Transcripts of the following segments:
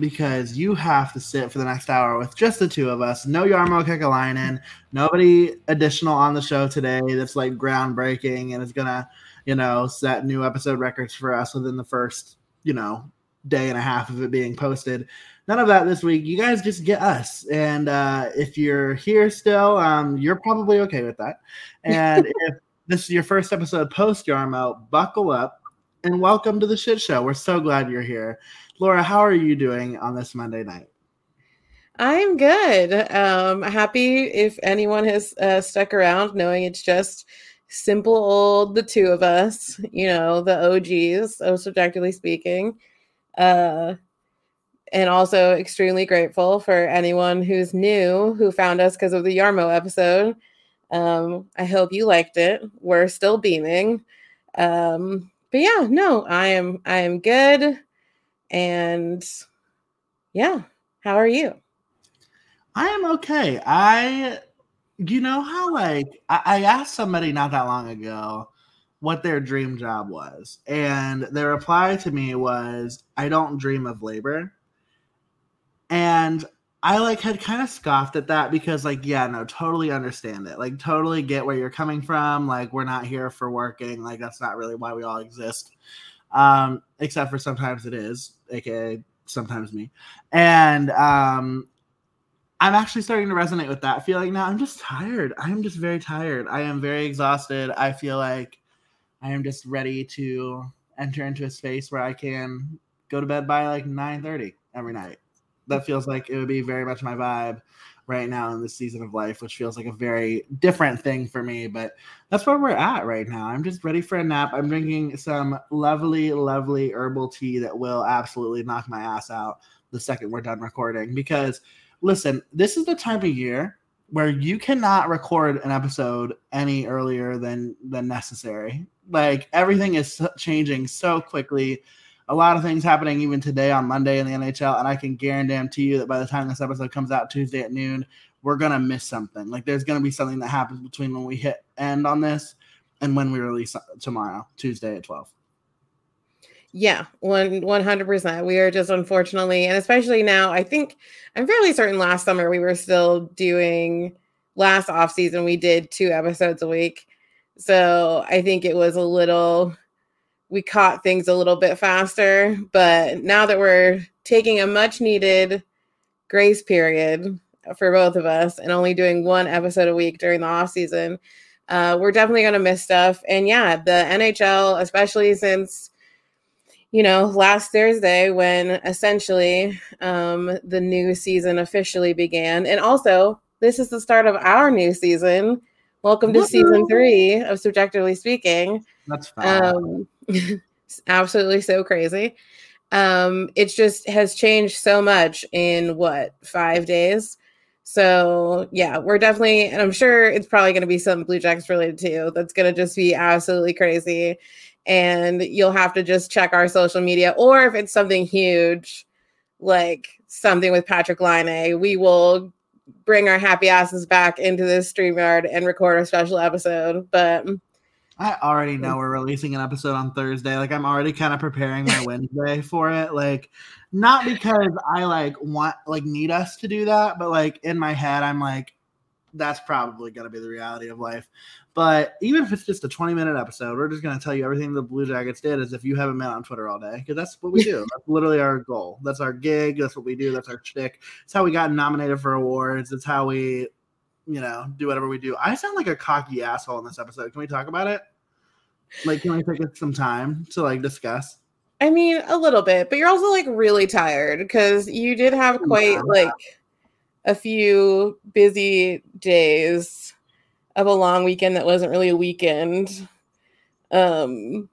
because you have to sit for the next hour with just the two of us. No Jarmo Kekalainen, nobody additional on the show today that's like groundbreaking and is going to, you know, set new episode records for us within the first, you know, day and a half of it being posted none of that this week. You guys just get us. And uh, if you're here still, um, you're probably okay with that. And if this is your first episode post Jarmo, buckle up and welcome to the shit show. We're so glad you're here. Laura, how are you doing on this Monday night? I'm good. Um, happy if anyone has uh, stuck around, knowing it's just simple old the two of us, you know, the OGs, so subjectively speaking. Uh, and also extremely grateful for anyone who's new who found us because of the Jarmo episode. Um, I hope you liked it. We're still beaming. Um, but yeah, no, I am I am good. And yeah, how are you? I am okay. I you know how like I, asked somebody not that long ago what their dream job was, and their reply to me was, I don't dream of labor. And I like had kind of scoffed at that because like yeah no totally understand it. Like totally get where you're coming from. Like we're not here for working. Like that's not really why we all exist. Um except for sometimes it is aka sometimes me. And um I'm actually starting to resonate with that feeling now. I'm just tired. I'm just very tired. I am very exhausted. I feel like I am just ready to enter into a space where I can go to bed by like 9 30 every night. That feels like it would be very much my vibe right now in this season of life, which feels like a very different thing for me. But that's where we're at right now. I'm just ready for a nap. I'm drinking some lovely, lovely herbal tea that will absolutely knock my ass out the second we're done recording. Because listen, this is the time of year where you cannot record an episode any earlier than than necessary. Like everything is changing so quickly a lot of things happening even today on Monday in the NHL, and I can guarantee to you that by the time this episode comes out Tuesday at noon, we're gonna miss something. Like there's gonna be something that happens between when we hit end on this and when we release tomorrow, Tuesday at twelve. Yeah, one one hundred percent. We are just unfortunately, and especially now, I think I'm fairly certain last summer we were still doing last off season we did two episodes a week. So I think it was a little we caught things a little bit faster. But now that we're taking a much needed grace period for both of us and only doing one episode a week during the off season, uh, we're definitely going to miss stuff. And yeah, the NHL, especially since you know last Thursday when essentially um, the new season officially began, and also this is the start of our new season. Welcome to season three of Subjectively Speaking. That's fine. Um, absolutely so crazy. Um, it just has changed so much in what five days. So yeah, we're definitely, and I'm sure it's probably going to be some Blue Jackets related too. That's going to just be absolutely crazy. And you'll have to just check our social media, or if it's something huge, like something with Patrik Laine, we will bring our happy asses back into this StreamYard and record a special episode. But I already know we're releasing an episode on Thursday. Like I'm already kind of preparing my Wednesday for it. Like not because I like want like need us to do that, but like in my head I'm like that's probably going to be the reality of life. But even if it's just a 20 minute episode, we're just going to tell you everything the Blue Jackets did as if you haven't been on Twitter all day because that's what we do. that's literally our goal. That's our gig. That's what we do. That's our shtick. It's how we got nominated for awards. It's how we, you know, do whatever we do. I sound like a cocky asshole in this episode. Can we talk about it? Like, can we take some time to like discuss? I mean, a little bit, but you're also like really tired because you did have quite yeah. like a few busy days of a long weekend that wasn't really a weekend. Um,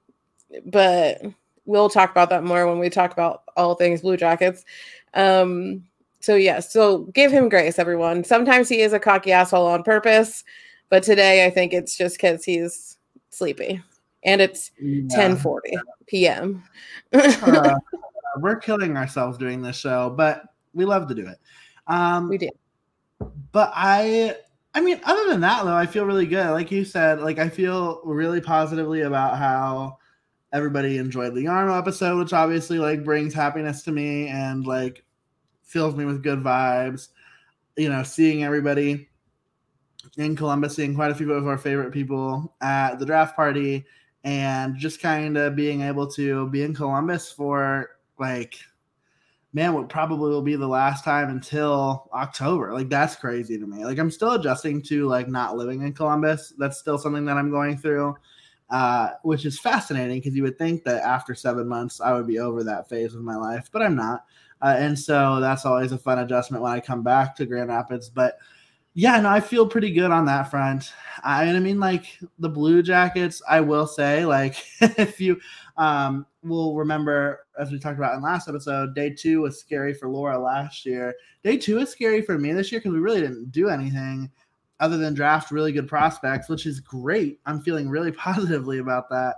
but we'll talk about that more when we talk about all things Blue Jackets. Um, so yeah, so give him grace, everyone. Sometimes he is a cocky asshole on purpose, but today I think it's just because he's sleepy and it's yeah. 10:40 p.m. uh, we're killing ourselves doing this show, but we love to do it. Um, we do. But I, I mean, other than that, though, I feel really good. Like you said, like I feel really positively about how everybody enjoyed the Jarmo episode, which obviously like brings happiness to me and like fills me with good vibes. You know, seeing everybody in Columbus, seeing quite a few of our favorite people at the draft party, and just kind of being able to be in Columbus for like, man, what probably will be the last time until October. Like, that's crazy to me. Like, I'm still adjusting to like not living in Columbus. That's still something that I'm going through uh, which is fascinating because you would think that after seven months I would be over that phase of my life, but I'm not. Uh, and so that's always a fun adjustment when I come back to Grand Rapids. But yeah, no, I feel pretty good on that front. I, I mean, like the Blue Jackets, I will say, like if you um, will remember, as we talked about in last episode, day two was scary for Laura last year. Day two is scary for me this year because we really didn't do anything other than draft really good prospects, which is great. I'm feeling really positively about that.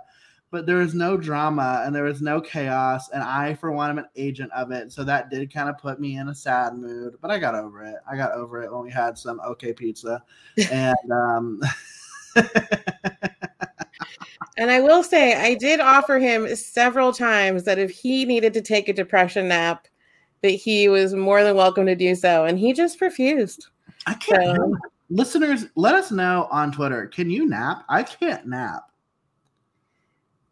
But there is no drama and there is no chaos. And I, for one, am an agent of it. So that did kind of put me in a sad mood. But I got over it. I got over it when we had some OK pizza. And um And I will say, I did offer him several times that if he needed to take a depression nap, that he was more than welcome to do so. And he just refused. I can't. So, listeners, let us know on Twitter. Can you nap? I can't nap.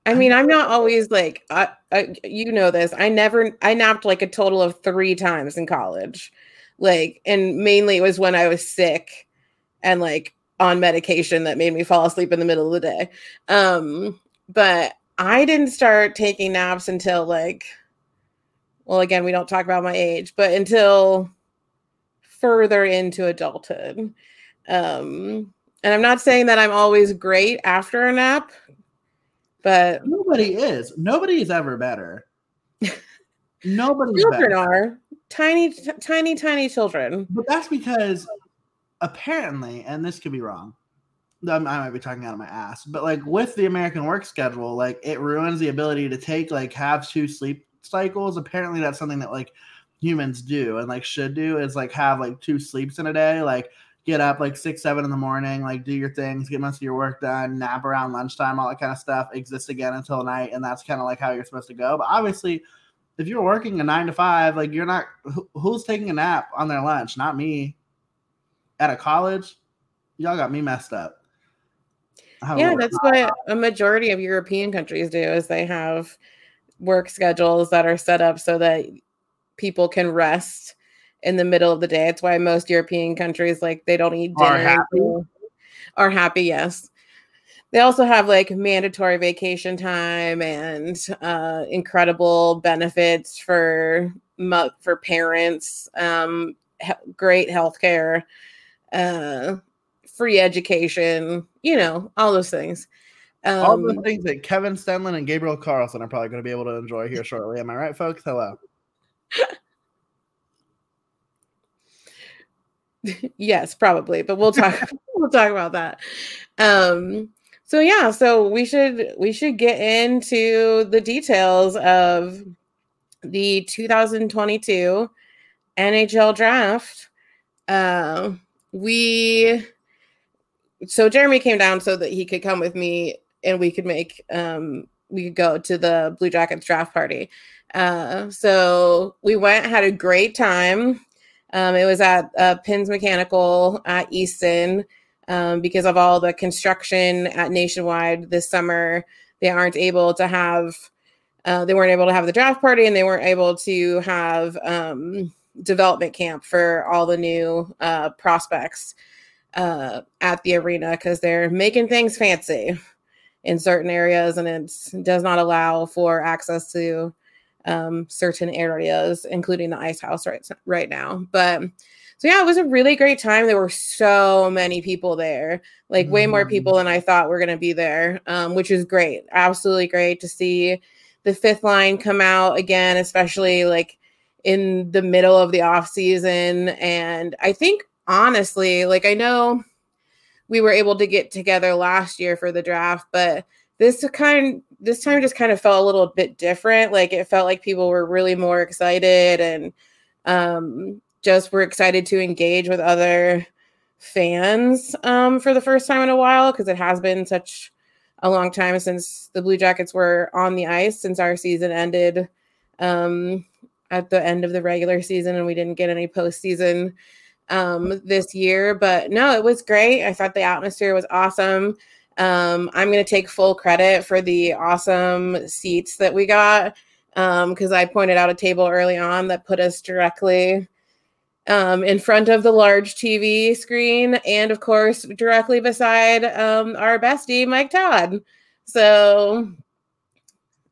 I mean, I'm not always like, I, I, you know this. I never, I napped like a total of three times in college, like, and mainly it was when I was sick and like on medication that made me fall asleep in the middle of the day. Um, but I didn't start taking naps until like, well, again, we don't talk about my age, but until further into adulthood. Um, and I'm not saying that I'm always great after a nap, but nobody is. Nobody is ever better. Nobody. Children better. are tiny, t- tiny, tiny children. But that's because apparently, and this could be wrong. I might be talking out of my ass, but like with the American work schedule, like it ruins the ability to take like have two sleep cycles. Apparently, that's something that like humans do and like should do is like have like two sleeps in a day. Like get up like six, seven in the morning, like do your things, get most of your work done, nap around lunchtime, all that kind of stuff, exist again until night. And that's kind of like how you're supposed to go. But obviously, if you're working a nine to five, like you're not, who's taking a nap on their lunch? Not me. At a college, y'all got me messed up. Yeah, that's what a majority of European countries do is they have work schedules that are set up so that people can rest in the middle of the day. It's why most European countries like they don't eat dinner. Are happy. Are happy, yes. They also have like mandatory vacation time and uh, incredible benefits for for parents, um, he- great healthcare, uh, free education. You know, all those things. Um, all the things that Kevin Stenlund and Gabriel Carlsson are probably going to be able to enjoy here shortly. Am I right, folks? Hello. yes, probably, but we'll talk we'll talk about that. Um so yeah, so we should we should get into the details of the 2022 NHL draft. Uh, we so Jeremy came down so that he could come with me and we could make um we could go to the Blue Jackets draft party. Uh, so we went, had a great time. Um, it was at uh, Pins Mechanical at Easton um, because of all the construction at Nationwide this summer. They aren't able to have, uh, they weren't able to have the draft party and they weren't able to have um, development camp for all the new uh, prospects uh, at the arena because they're making things fancy in certain areas and it does not allow for access to um, certain areas, including the ice house right right now. But so yeah, it was a really great time. There were so many people there, like mm-hmm. way more mm-hmm. people than I thought were going to be there, um, which is great. Absolutely great to see the fifth line come out again, especially like in the middle of the off season. And I think honestly, like I know we were able to get together last year for the draft, but this kind this time just kind of felt a little bit different. Like it felt like people were really more excited and um just were excited to engage with other fans um for the first time in a while because it has been such a long time since the Blue Jackets were on the ice since our season ended um, at the end of the regular season and we didn't get any postseason um, this year. But no, it was great. I thought the atmosphere was awesome. Um, I'm going to take full credit for the awesome seats that we got because um, I pointed out a table early on that put us directly um, in front of the large TV screen, and of course, directly beside um, our bestie, Mike Todd. So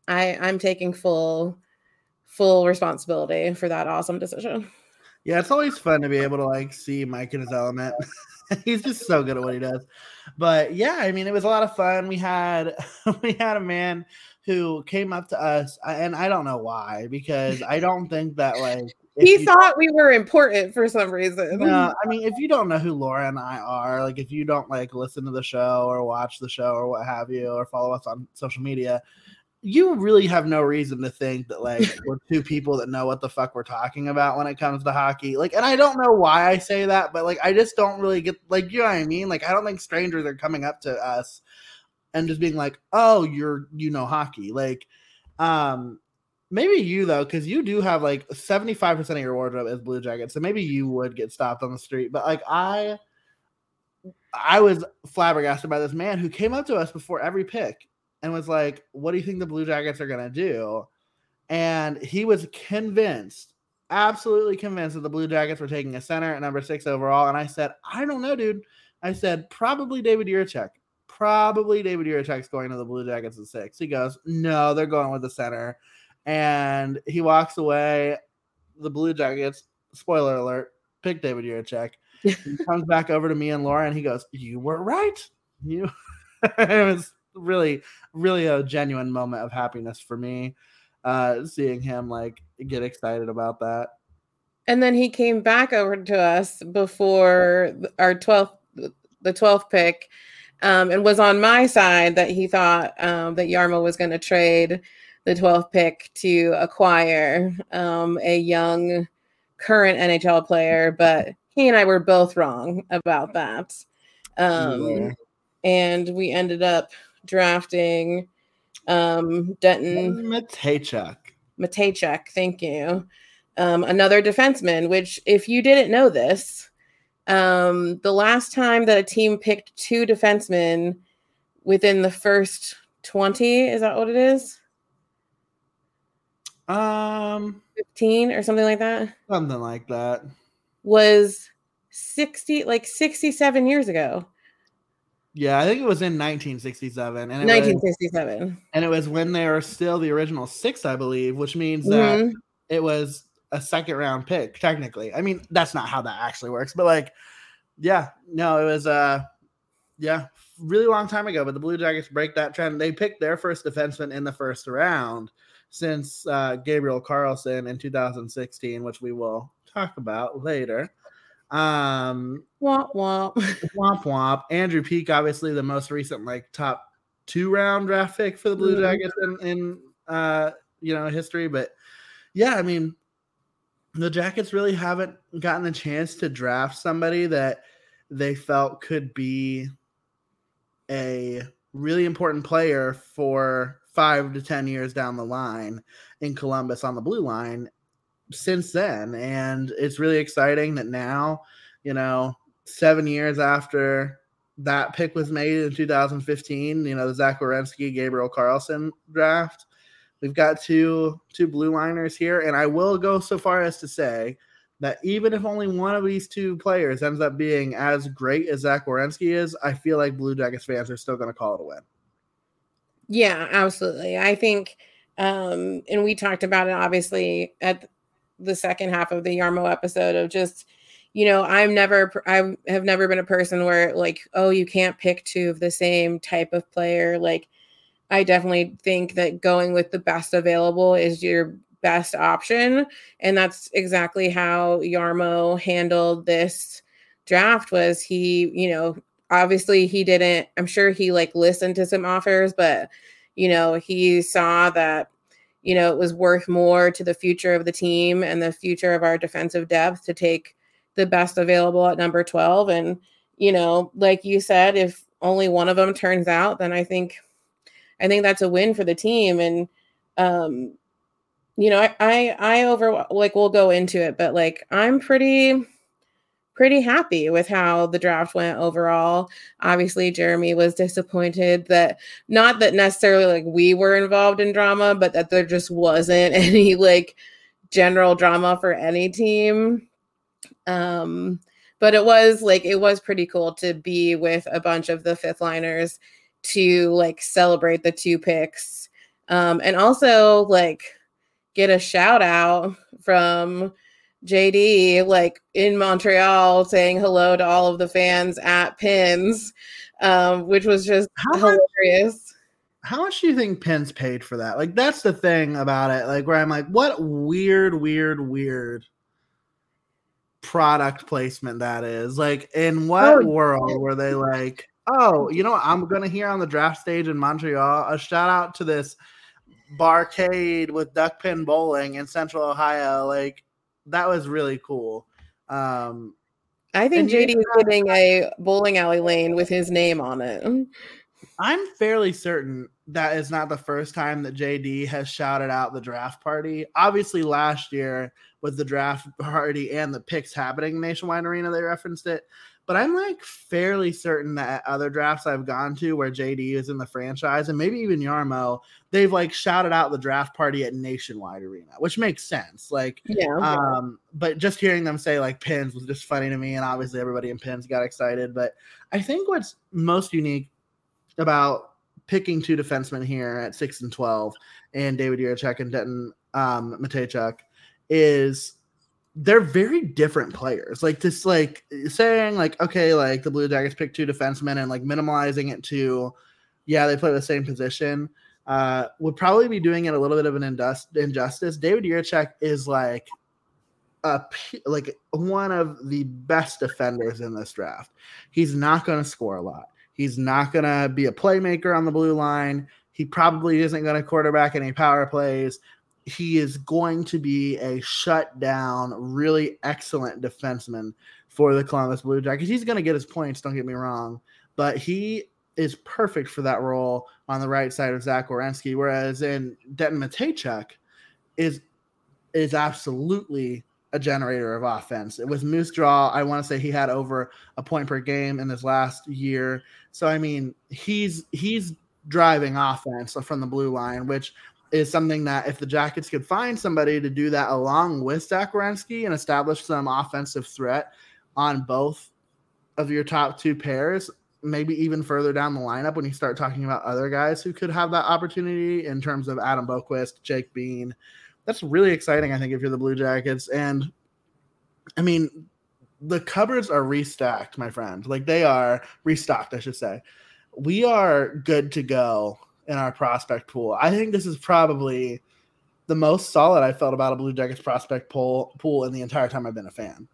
I, I'm taking full full responsibility for that awesome decision. Yeah, it's always fun to be able to like see Mike in his element. He's just so good at what he does. But yeah, I mean, it was a lot of fun. We had we had a man who came up to us, and I don't know why, because I don't think that like he thought we were important for some reason. No, I mean, if you don't know who Laura and I are, like if you don't like listen to the show or watch the show or what have you, or follow us on social media, you really have no reason to think that like we're two people that know what the fuck we're talking about when it comes to hockey. Like, and I don't know why I say that, but like I just don't really get like you know what I mean. Like, I don't think strangers are coming up to us and just being like, "Oh, you're you know hockey." Like, um, maybe you though, because you do have like 75% of your wardrobe is blue jackets. So maybe you would get stopped on the street. But like I I was flabbergasted by this man who came up to us before every pick and was like, What do you think the Blue Jackets are gonna do? And he was convinced, absolutely convinced that the Blue Jackets were taking a center at number six overall. And I said, I don't know, dude. I said, probably David Jiricek. Probably David Jiricek's going to the Blue Jackets at six. He goes, No, they're going with the center and he walks away. The Blue Jackets, spoiler alert, pick David Jiricek. he comes back over to me and Laura, and he goes, "You were right. You." it was really, really a genuine moment of happiness for me, uh, seeing him like get excited about that. And then he came back over to us before our twelfth, the twelfth pick, um, and was on my side that he thought um, that Jarmo was going to trade the 12th pick to acquire um, a young current NHL player, but he and I were both wrong about that. Um, yeah. And we ended up drafting um, Denton Mateychuk. Mateychuk, thank you. Um, another defenseman, which, if you didn't know this, um, the last time that a team picked two defensemen within the first 20, is that what it is? Um, 15 or something like that. Something like that. Was 60, like 67 years ago. Yeah, I think it was in 1967. And 1967. Was, and it was when they were still the original six, I believe, which means that mm-hmm. it was a second round pick, technically. I mean, that's not how that actually works, but like, yeah, no, it was, uh, yeah, really long time ago. But the Blue Jackets break that trend. They picked their first defenseman in the first round since uh, Gabriel Carlsson in 2016, which we will talk about later. Um, womp womp, womp womp. Andrew Peeke, obviously the most recent like top two round draft pick for the Blue mm-hmm. Jackets in, in uh, you know history, but yeah, I mean, the Jackets really haven't gotten a chance to draft somebody that they felt could be a really important player for five to 10 years down the line in Columbus on the blue line since then. And it's really exciting that now, you know, seven years after that pick was made in 2015, you know, the Zach Werenski, Gabriel Carlsson draft, we've got two two blue liners here. And I will go so far as to say that even if only one of these two players ends up being as great as Zach Werenski is, I feel like Blue Jackets fans are still going to call it a win. Yeah, absolutely. I think, um, and we talked about it obviously at the second half of the Jarmo episode of just, you know, I'm never, I have never been a person where like, oh, you can't pick two of the same type of player. Like, I definitely think that going with the best available is your best option. And that's exactly how jarmo handled this draft was he, you know, obviously he didn't, I'm sure he like listened to some offers, but you know, he saw that, you know, it was worth more to the future of the team and the future of our defensive depth to take the best available at number 12. And, you know, like you said, if only one of them turns out, then I think I think that's a win for the team. And um, you know, I I, I over like we'll go into it, but like I'm pretty pretty happy with how the draft went overall. Obviously, Jeremy was disappointed that not that necessarily like we were involved in drama, but that there just wasn't any like general drama for any team. Um, but it was like it was pretty cool to be with a bunch of the fifth liners to like celebrate the two picks. Um, and also like get a shout out from JD like in Montreal saying hello to all of the fans at Pins, um, which was just how hilarious. Much, how much do you think Pins paid for that? Like that's the thing about it. Like where I'm like, what weird, weird, weird product placement that is. Like in what oh, world were they like, oh, you know what I'm gonna hear on the draft stage in Montreal? A shout out to this barcade with duck pin bowling in central Ohio. Like that was really cool. Um, I think JD is getting a bowling alley lane with his name on it. I'm fairly certain that is not the first time that JD has shouted out the draft party. Obviously, last year with the draft party and the picks happening nationwide arena, they referenced it. But I'm like fairly certain that other drafts I've gone to where JD is in the franchise and maybe even Jarmo, they've like shouted out the draft party at Nationwide Arena, which makes sense. Like, yeah. Um, but just hearing them say like pins was just funny to me, and obviously everybody in pins got excited. But I think what's most unique about picking two defensemen here at six and twelve, and David Jiricek and Denton um, Mateychuk, is they're very different players. Like just like saying like okay, like the Blue Jackets pick two defensemen and like minimalizing it to yeah, they play the same position. Uh, would probably be doing it a little bit of an injustice. David Jiricek is like a like one of the best defenders in this draft. He's not going to score a lot. He's not going to be a playmaker on the blue line. He probably isn't going to quarterback any power plays he is going to be a shutdown, really excellent defenseman for the Columbus Blue Jackets. He's going to get his points, don't get me wrong, but he is perfect for that role on the right side of Zach Werenski. Whereas in Denton Mateychuk is is absolutely a generator of offense. With Moose Jaw, I want to say he had over a point per game in this last year. So I mean, he's he's driving offense from the blue line, which is something that if the Jackets could find somebody to do that along with Zach and establish some offensive threat on both of your top two pairs, maybe even further down the lineup when you start talking about other guys who could have that opportunity in terms of Adam Boqvist, Jake Bean. That's really exciting, I think, if you're the Blue Jackets. And I mean, the cupboards are restacked, my friend. Like they are restocked, I should say. We are good to go in our prospect pool. I think this is probably the most solid I felt about a Blue Jackets prospect pool pool in the entire time I've been a fan.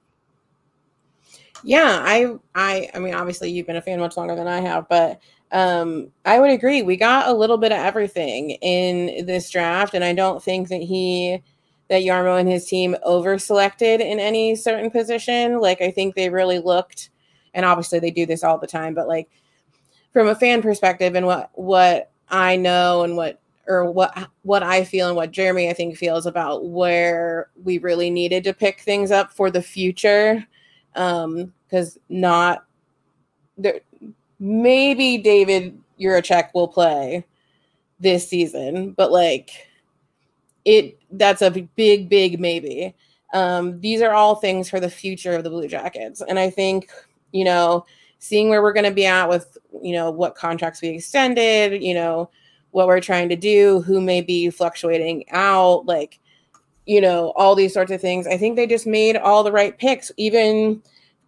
Yeah, I I I mean obviously you've been a fan much longer than I have, but um I would agree. We got a little bit of everything in this draft and I don't think that he that Jarmo and his team over selected in any certain position. Like I think they really looked and obviously they do this all the time, but like from a fan perspective and what what I know and what or what what I feel and what Jeremy I think feels about where we really needed to pick things up for the future. Um, because not there maybe David Jiricek will play this season, but like it that's a big, big maybe. Um, these are all things for the future of the Blue Jackets. And I think, you know, seeing where we're going to be at with you know what contracts we extended you know what we're trying to do who may be fluctuating out like you know all these sorts of things i think they just made all the right picks even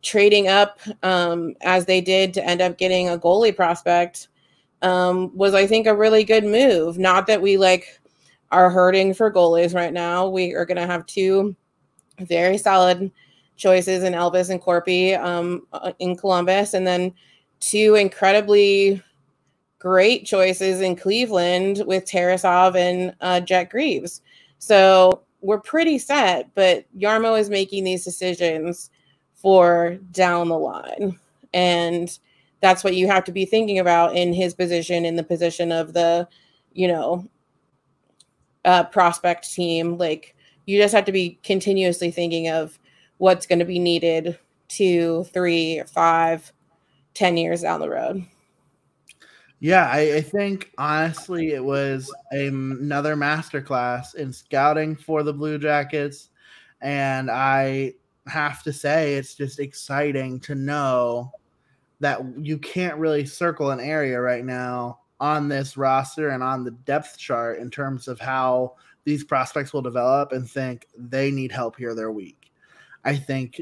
trading up um, as they did to end up getting a goalie prospect um, was I think a really good move. Not that we like are hurting for goalies right now. We are going to have two very solid choices in Elvis and Korpi um, uh, in Columbus, and then two incredibly great choices in Cleveland with Tarasov and uh, Jet Greaves. So we're pretty set, but Jarmo is making these decisions for down the line. And that's what you have to be thinking about in his position, in the position of the, you know, uh, prospect team. Like you just have to be continuously thinking of what's going to be needed two, three, five, ten years down the road. Yeah, I, I think honestly it was a, another masterclass in scouting for the Blue Jackets. And I have to say, it's just exciting to know that you can't really circle an area right now on this roster and on the depth chart in terms of how these prospects will develop and think they need help here they're weak. I think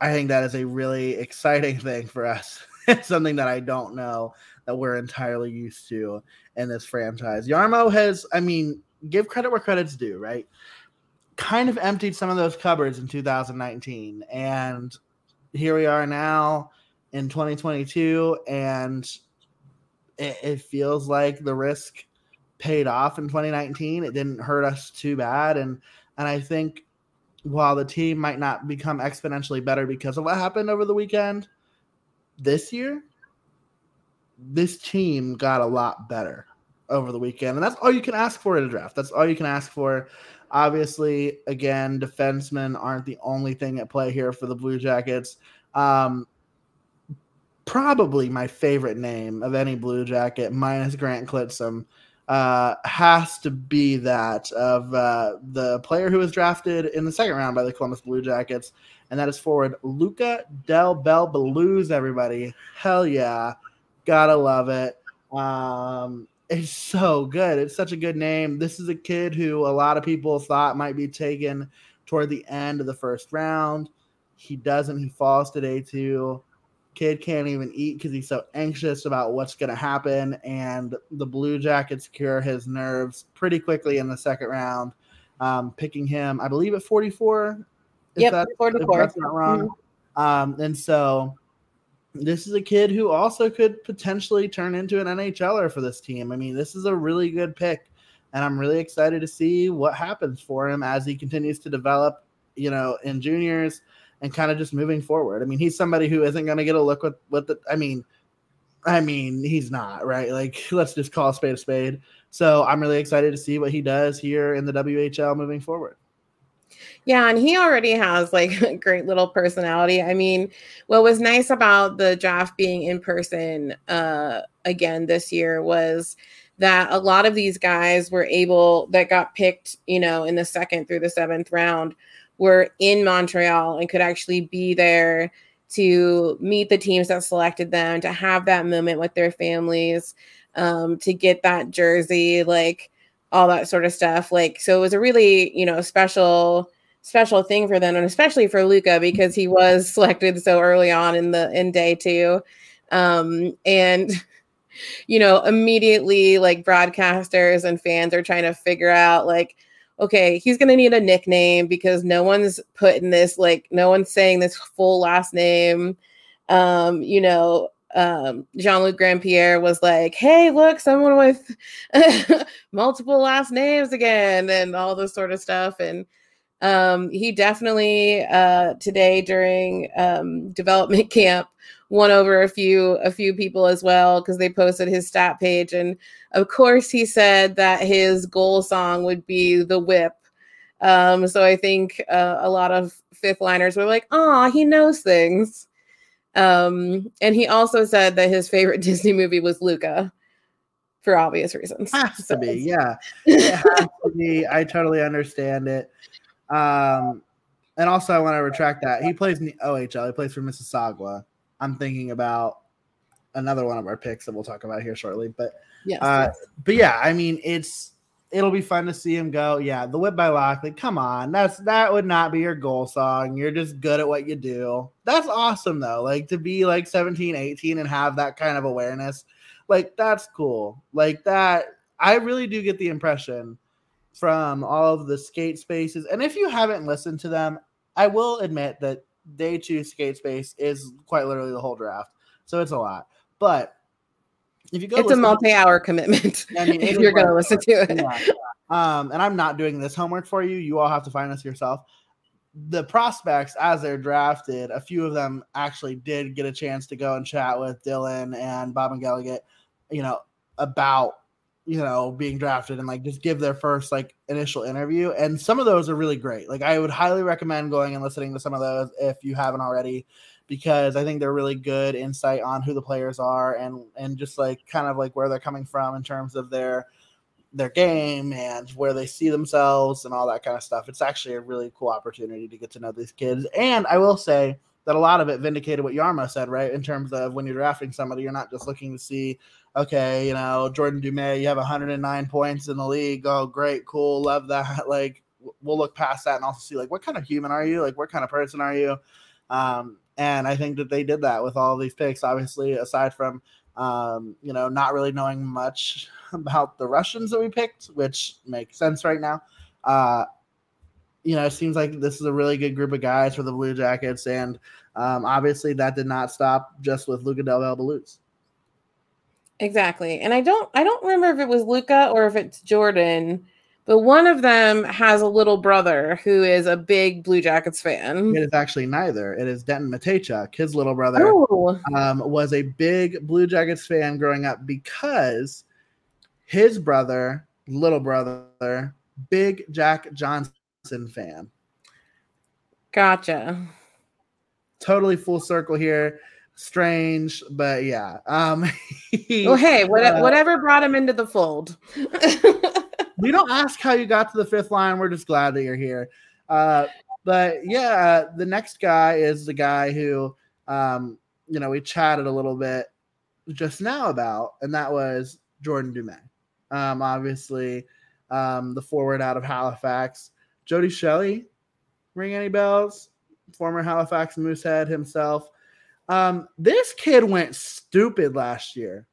I think that is a really exciting thing for us. it's something that I don't know that we're entirely used to in this franchise. Jarmo has, I mean, give credit where credit's due, right? Kind of emptied some of those cupboards in 2019. And here we are now in 2022. And it, it feels like the risk paid off in 2019. It didn't hurt us too bad. And and I think while the team might not become exponentially better because of what happened over the weekend, this year, this team got a lot better over the weekend. And that's all you can ask for in a draft. That's all you can ask for. Obviously, again, defensemen aren't the only thing at play here for the Blue Jackets. Um, probably my favorite name of any Blue Jacket, minus Grant Clitsome, uh, has to be that of uh, the player who was drafted in the second round by the Columbus Blue Jackets, and that is forward Luca Del Bel Belluz. Everybody, hell yeah, gotta love it. Um, it's so good. It's such a good name. This is a kid who a lot of people thought might be taken toward the end of the first round. He doesn't. He falls to day two. Kid can't even eat because he's so anxious about what's going to happen. And the Blue Jackets cure his nerves pretty quickly in the second round, um, picking him, I believe, at 44. Yep, that, 44. that's not wrong. Mm-hmm. Um, and so this is a kid who also could potentially turn into an NHLer for this team. I mean, this is a really good pick, and I'm really excited to see what happens for him as he continues to develop, you know, in juniors and kind of just moving forward. I mean, he's somebody who isn't going to get a look with with the. I mean, I mean, he's not right. Like, let's just call a spade a spade. So I'm really excited to see what he does here in the WHL moving forward. Yeah, and he already has like a great little personality. I mean, what was nice about the draft being in person uh again this year was that a lot of these guys were able that got picked, you know, in the second through the seventh round were in Montreal and could actually be there to meet the teams that selected them, to have that moment with their families, um, to get that jersey, like all that sort of stuff. Like, so it was a really, you know, special special thing for them and especially for Luca because he was selected so early on in the in day two. Um and you know, immediately like broadcasters and fans are trying to figure out like okay, he's going to need a nickname because no one's putting this like no one's saying this full last name. Um, you know, um, Jean-Luc Grand-Pierre was like, "Hey, look, someone with multiple last names again," and all this sort of stuff. And um, he definitely uh, today during um, development camp won over a few a few people as well because they posted his stat page. And of course he said that his goal song would be the whip. Um, so i think uh, a lot of fifth liners were like oh he knows things. Um, and he also said that his favorite disney movie was luca for obvious reasons. Has so. to be yeah. It has to be. I totally understand it. Um, and also, I want to retract that. He plays in the OHL. He plays for Mississauga. I'm thinking about another one of our picks that we'll talk about here shortly. But yeah, uh, but yeah, I mean, it's it'll be fun to see him go. Yeah, the whip by Lockley. Come on, that's that would not be your goal song. You're just good at what you do. That's awesome though. Like to be like 17, 18 and have that kind of awareness. Like that's cool. Like that I really do get the impression from all of the skate spaces. And if you haven't listened to them, I will admit that day two skate space is quite literally the whole draft. So it's a lot. But if you go, it's a multi-hour commitment. I mean, if you're going to listen to it. Yeah. Um, and I'm not doing this homework for you. You all have to find this yourself. The prospects, as they're drafted, a few of them actually did get a chance to go and chat with Dylan and Bob and Gallagher, you know, about you know, being drafted and like just give their first like initial interview. And some of those are really great. Like I would highly recommend going and listening to some of those if you haven't already, because I think they're really good insight on who the players are and and just like kind of like where they're coming from in terms of their their game and where they see themselves and all that kind of stuff. It's actually a really cool opportunity to get to know these kids. And I will say that a lot of it vindicated what Jarmo said, right? In terms of when you're drafting somebody, you're not just looking to see okay, you know, Jordan Dumais, you have 109 points in the league. Oh, great, cool, love that. Like, we'll look past that and also see like what kind of human are you? Like, what kind of person are you? Um, and I think that they did that with all these picks. Obviously, aside from um, you know, not really knowing much about the Russians that we picked, which makes sense right now. Uh, you know, it seems like this is a really good group of guys for the Blue Jackets, and um, obviously that did not stop just with Luca Del Bel Belluz. Exactly. And I don't I don't remember if it was Luca or if it's Jordan, but one of them has a little brother who is a big Blue Jackets fan. It is actually neither. It is Denton Mateychuk. His little brother oh. um, was a big Blue Jackets fan growing up because his brother, little brother, big Jack Johnson fan. Gotcha. Totally full circle here strange, but yeah. Um, he, well, hey, what, uh, whatever brought him into the fold. we don't ask how you got to the fifth line. We're just glad that you're here. Uh, but yeah, uh, the next guy is the guy who, um, you know, we chatted a little bit just now about, and that was Jordan Dumais. Um, obviously, um, the forward out of Halifax. Jody Shelley, ring any bells? Former Halifax Moosehead himself. Um, this kid went stupid last year.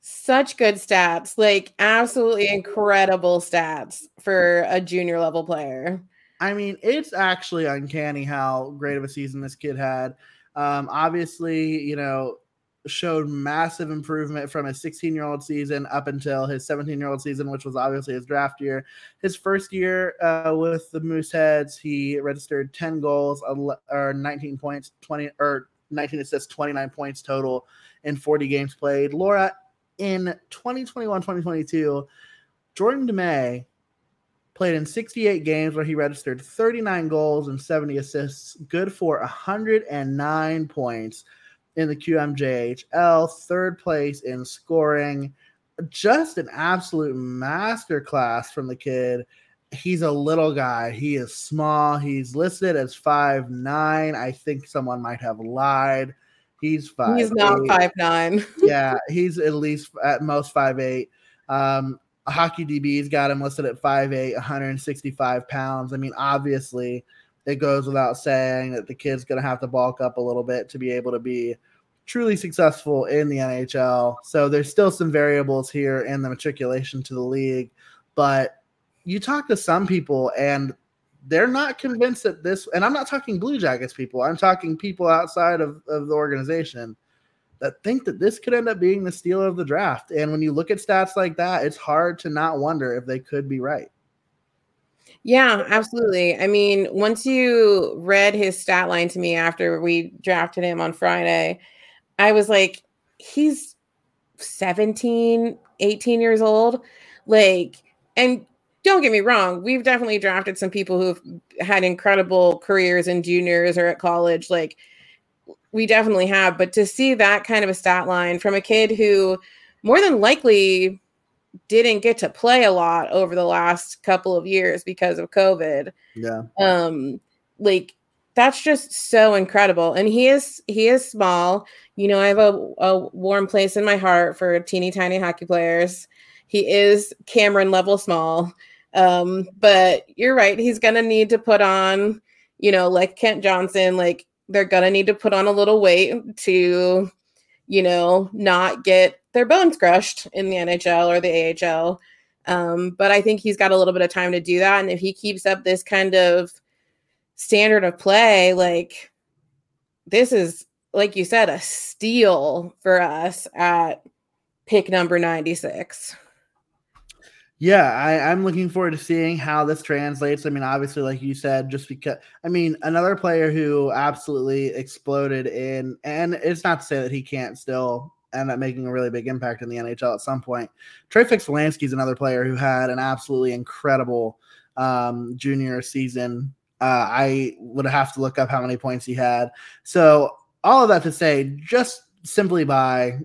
Such good stats, like absolutely incredible stats for a junior level player. I mean, it's actually uncanny how great of a season this kid had. Um, obviously, you know, showed massive improvement from his 16 year old season up until his 17 year old season, which was obviously his draft year. His first year uh, with the Mooseheads, he registered 10 goals or 19 points, 20 or 19 assists, 29 points total in 40 games played. Laura, in 2021 2022, Jordan Dumais played in 68 games where he registered 39 goals and 70 assists, good for 109 points in the QMJHL, third place in scoring. Just an absolute masterclass from the kid he's a little guy. He is small. He's listed as five nine. I think someone might have lied. He's five. He's not eight. five nine. yeah, he's at least at most five eight. Um, Hockey DB's got him listed at five eight, 165 pounds. I mean, obviously, it goes without saying that the kid's going to have to bulk up a little bit to be able to be truly successful in the NHL. So there's still some variables here in the matriculation to the league, but you talk to some people and they're not convinced that this and i'm not talking blue jackets people i'm talking people outside of, of the organization that think that this could end up being the steal of the draft and when you look at stats like that it's hard to not wonder if they could be right yeah absolutely i mean once you read his stat line to me after we drafted him on friday i was like he's 17 18 years old like and don't get me wrong, we've definitely drafted some people who've had incredible careers in juniors or at college. Like we definitely have, but to see that kind of a stat line from a kid who more than likely didn't get to play a lot over the last couple of years because of COVID. Yeah. Um, like that's just so incredible. And he is he is small. You know, I have a, a warm place in my heart for teeny tiny hockey players. He is Cameron level small. Um, but you're right. He's going to need to put on, you know, like Kent Johnson, like they're going to need to put on a little weight to, you know, not get their bones crushed in the NHL or the AHL. Um, but I think he's got a little bit of time to do that. And if he keeps up this kind of standard of play, like this is, like you said, a steal for us at pick number 96. Yeah, I, I'm looking forward to seeing how this translates. I mean, obviously, like you said, just because I mean, another player who absolutely exploded in, and it's not to say that he can't still end up making a really big impact in the NHL at some point. Trey Fix-Wolansky is another player who had an absolutely incredible um, junior season. Uh, I would have to look up how many points he had. So all of that to say, just simply by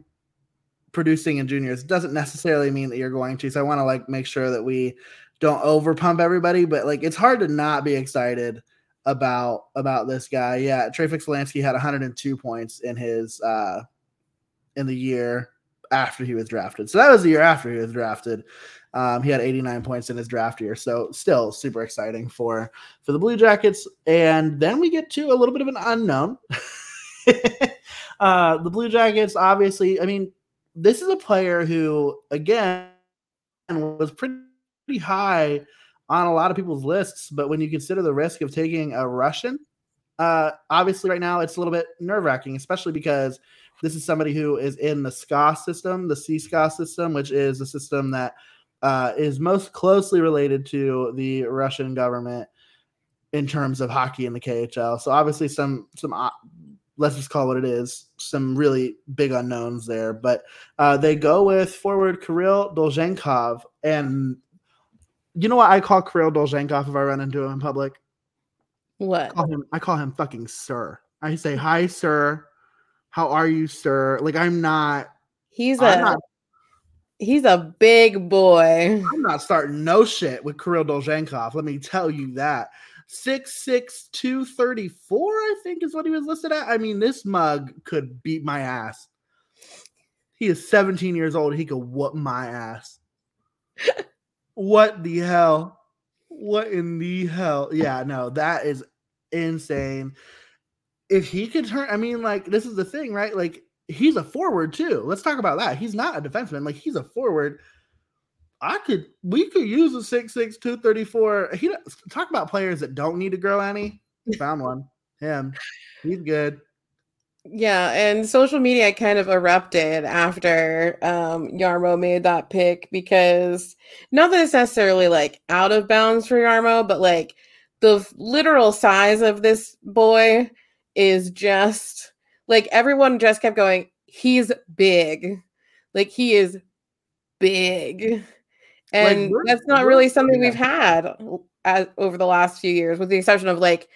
producing in juniors doesn't necessarily mean that you're going to. So I want to like make sure that we don't over pump everybody, but like it's hard to not be excited about about this guy. Yeah, Trey Fix-Wolansky had 102 points in his uh in the year after he was drafted. So that was the year after he was drafted. Um, he had 89 points in his draft year, so still super exciting for for the Blue Jackets. And then we get to a little bit of an unknown. uh, the Blue Jackets, obviously, I mean, this is a player who, again, was pretty high on a lot of people's lists. But when you consider the risk of taking a Russian, uh, obviously, right now it's a little bit nerve wracking, especially because this is somebody who is in the SKA system, the CSKA system, which is a system that uh, is most closely related to the Russian government in terms of hockey in the KHL. So obviously, some some uh, let's just call it what it is. Some really big unknowns there, but uh, they go with forward Kirill Dolzhenkov, and you know what I call Kirill Dolzhenkov if I run into him in public. What? I call him, I call him fucking sir. I say hi, sir. How are you, sir? Like I'm not. He's I'm a not, he's a big boy. I'm not starting no shit with Kirill Dolzhenkov. Let me tell you that six six two thirty four. I think is what he was listed at. I mean, this mug could beat my ass. He is 17 years old. He could whoop my ass. what the hell? What in the hell? Yeah, no, that is insane. If he could turn, I mean, like, this is the thing, right? Like, he's a forward too. Let's talk about that. He's not a defenseman, like, he's a forward I could we could use a six six two thirty four. He talk about players that don't need to grow any. He found one. Him. He's good. Yeah, and social media kind of erupted after um, Jarmo made that pick because not that it's necessarily like out of bounds for Jarmo, but like the literal size of this boy is just like everyone just kept going, he's big. Like he is big. And like, that's not really something we've had as, over the last few years with the exception of like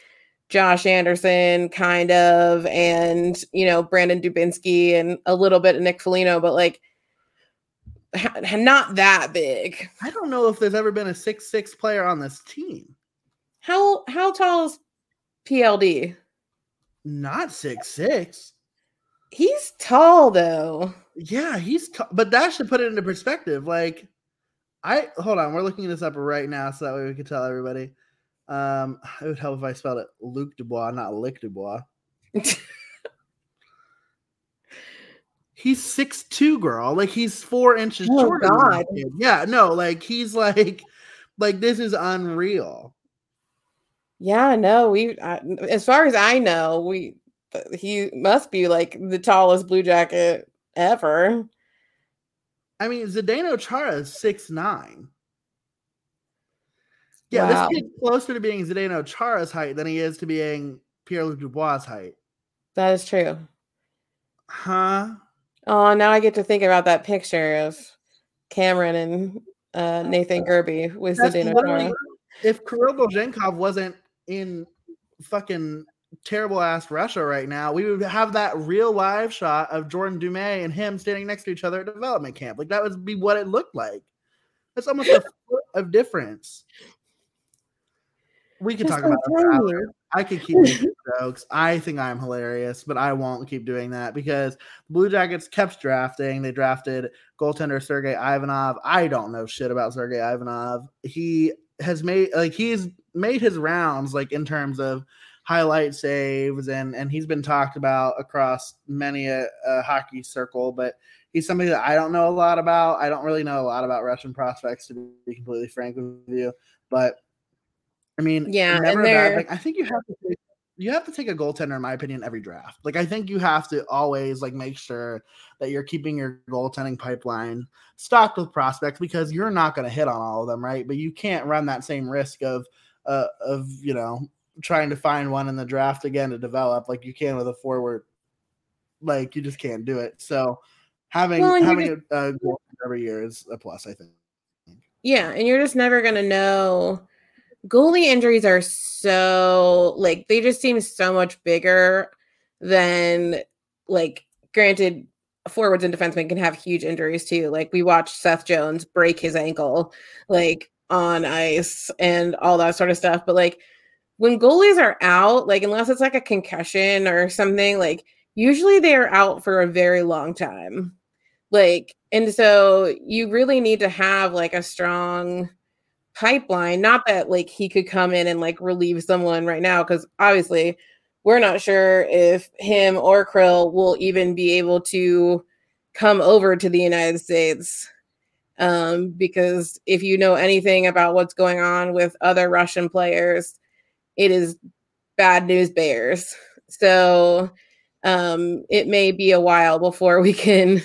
josh anderson kind of and you know brandon dubinsky and a little bit of nick Foligno, but like ha- not that big. I don't know if there's ever been a six six player on this team. How how tall is pld not six six he's tall though yeah he's t- but that should put it into perspective like I hold on. We're looking this up right now, so that way we can tell everybody. Um, it would help if I spelled it Luc Dubois, not Lick Dubois. he's six two, girl. Like he's four inches oh, shorter. God. Yeah, no, like he's like, like this is unreal. Yeah, no, we. Uh, as far as I know, we he must be like the tallest blue jacket ever. I mean, Zdeno Chara is six nine. Yeah, wow. this kid's closer to being Zdeno Chara's height than he is to being Pierre Luc Dubois' height. That is true. Huh? Oh, now I get to think about that picture of Cameron and uh, Nathan Gerbe with Zdeno Chara. If Kirill Dolzhenkov wasn't in fucking terrible ass Russia right now, we would have that real live shot of Jordan Dumais and him standing next to each other at development camp. Like that would be what it looked like. That's almost a foot of difference. We could talk about it. I could keep making jokes. I think I'm hilarious, but I won't keep doing that because Blue Jackets kept drafting. They drafted goaltender Sergei Ivanov. I don't know shit about Sergei Ivanov. He has made like he's made his rounds like in terms of highlight saves, and and he's been talked about across many a, a hockey circle. But He's somebody that I don't know a lot about. I don't really know a lot about Russian prospects, to be completely frank with you. But I mean, Yeah, never bad they're- I think you have to take, you have to take a goaltender, in my opinion, every draft. Like I think you have to always like make sure that you're keeping your goaltending pipeline stocked with prospects because you're not going to hit on all of them, right? But you can't run that same risk of uh, of you know trying to find one in the draft again to develop like you can with a forward. Like you just can't do it. So having Well, having a, a goaltender every year is a plus, I think. Yeah, and you're just never gonna know. Goalie injuries are so like they just seem so much bigger than like granted forwards and defensemen can have huge injuries too. Like we watched Seth Jones break his ankle like on ice and all that sort of stuff. But like when goalies are out, like unless it's like a concussion or something, like usually they are out for a very long time. Like and so you really need to have like a strong pipeline. Not that like he could come in and like relieve someone right now because obviously we're not sure if him or krill will even be able to come over to the united states um because if you know anything about what's going on with other russian players it is bad news bears so um it may be a while before we can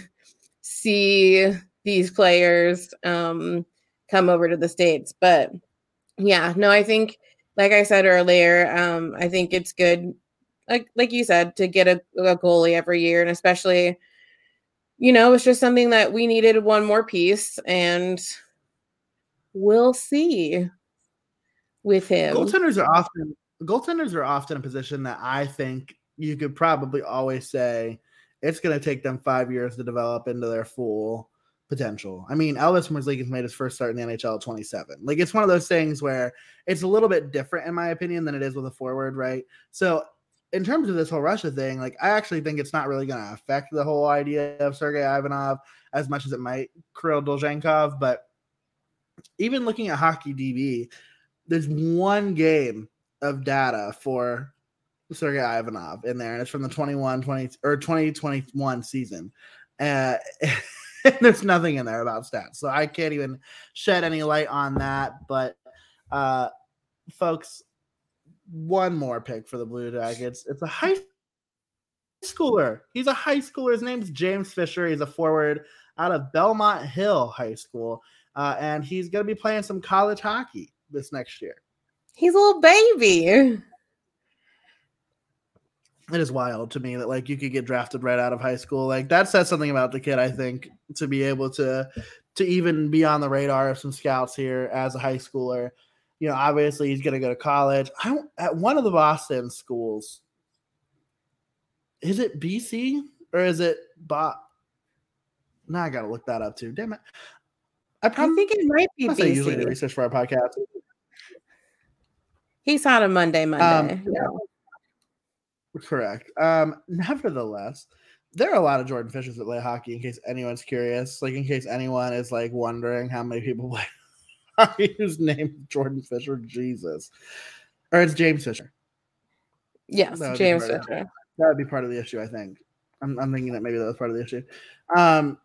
see these players um, come over to the states. But yeah, no, I think, like I said earlier, um, I think it's good, like like you said, to get a, a goalie every year, and especially, you know, it's just something that we needed one more piece, and we'll see with him. Goaltenders are often goaltenders are often a position that I think you could probably always say it's going to take them five years to develop into their full potential. I mean, Elvis Merzlikins made his first start in the NHL at 27. Like it's one of those things where it's a little bit different, in my opinion, than it is with a forward, right? So, in terms of this whole Russia thing, like I actually think it's not really going to affect the whole idea of Sergei Ivanov as much as it might Kirill Dolzhenkov. But even looking at Hockey DB, there's one game of data for Sergei Ivanov in there, and it's from the 21 20 or 2021 season. Uh, there's nothing in there about stats, so I can't even shed any light on that. But, uh, folks, one more pick for the Blue Jackets. It's a high schooler. He's a high schooler. His name's James Fisher. He's a forward out of Belmont Hill High School, uh, and he's going to be playing some college hockey this next year. He's a little baby. it is wild to me that like you could get drafted right out of high school like that says something about the kid i think to be able to to even be on the radar of some scouts here as a high schooler you know obviously he's going to go to college i don't at one of the boston schools is it bc or is it bot now i gotta look that up too damn it i I probably think it might be I usually do research for our podcast He's on a Monday, Monday. Um, Correct. Um, nevertheless, there are a lot of Jordan Fishers that play hockey. In case anyone's curious, like in case anyone is like wondering how many people play whose name Jordan Fisher, Jesus, or it's James Fisher. yes, That James. Fisher. That would be part of the issue. I think. I'm, I'm thinking that maybe that was part of the issue. Um,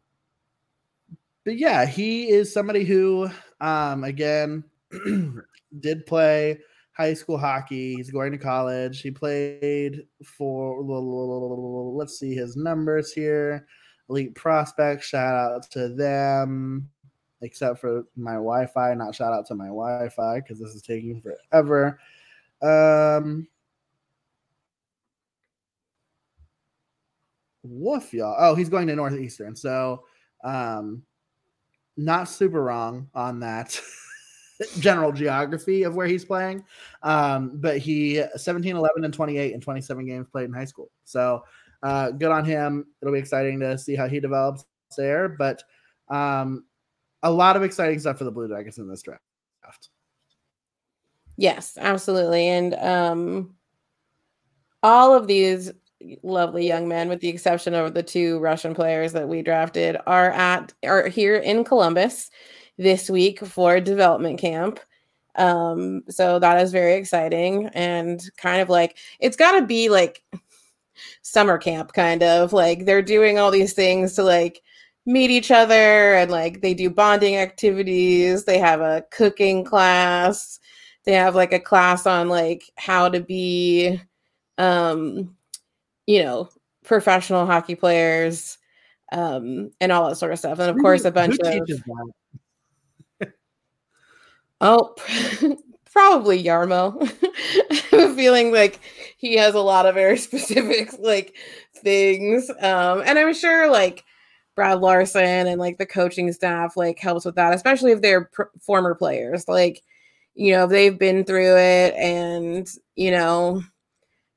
but yeah, he is somebody who, um, again, did play high school hockey. He's going to college. He played for, let's see his numbers here. Elite prospect. Shout out to them, except for my Wi Fi. Not shout out to my Wi Fi because this is taking forever. Um, woof, y'all. Oh, he's going to Northeastern. So, um, not super wrong on that. general geography of where he's playing. Um, but he 17, 11, and 28 and 27 games played in high school. So uh, good on him. It'll be exciting to see how he develops there. But um, a lot of exciting stuff for the Blue Jackets in this draft. Yes, absolutely. And um all of these lovely young men, with the exception of the two Russian players that we drafted, are at are here in Columbus this week for development camp. Um, so that is very exciting and kind of like it's gotta be like summer camp, kind of like they're doing all these things to like meet each other and like they do bonding activities. They have a cooking class. They have like a class on like how to be um you know, professional hockey players um and all that sort of stuff. And of course a bunch of Oh, probably Jarmo. I have a feeling like he has a lot of very specific like things. Um, and I'm sure like Brad Larsen and like the coaching staff like helps with that, especially if they're pr- former players. Like, you know, they've been through it, and you know,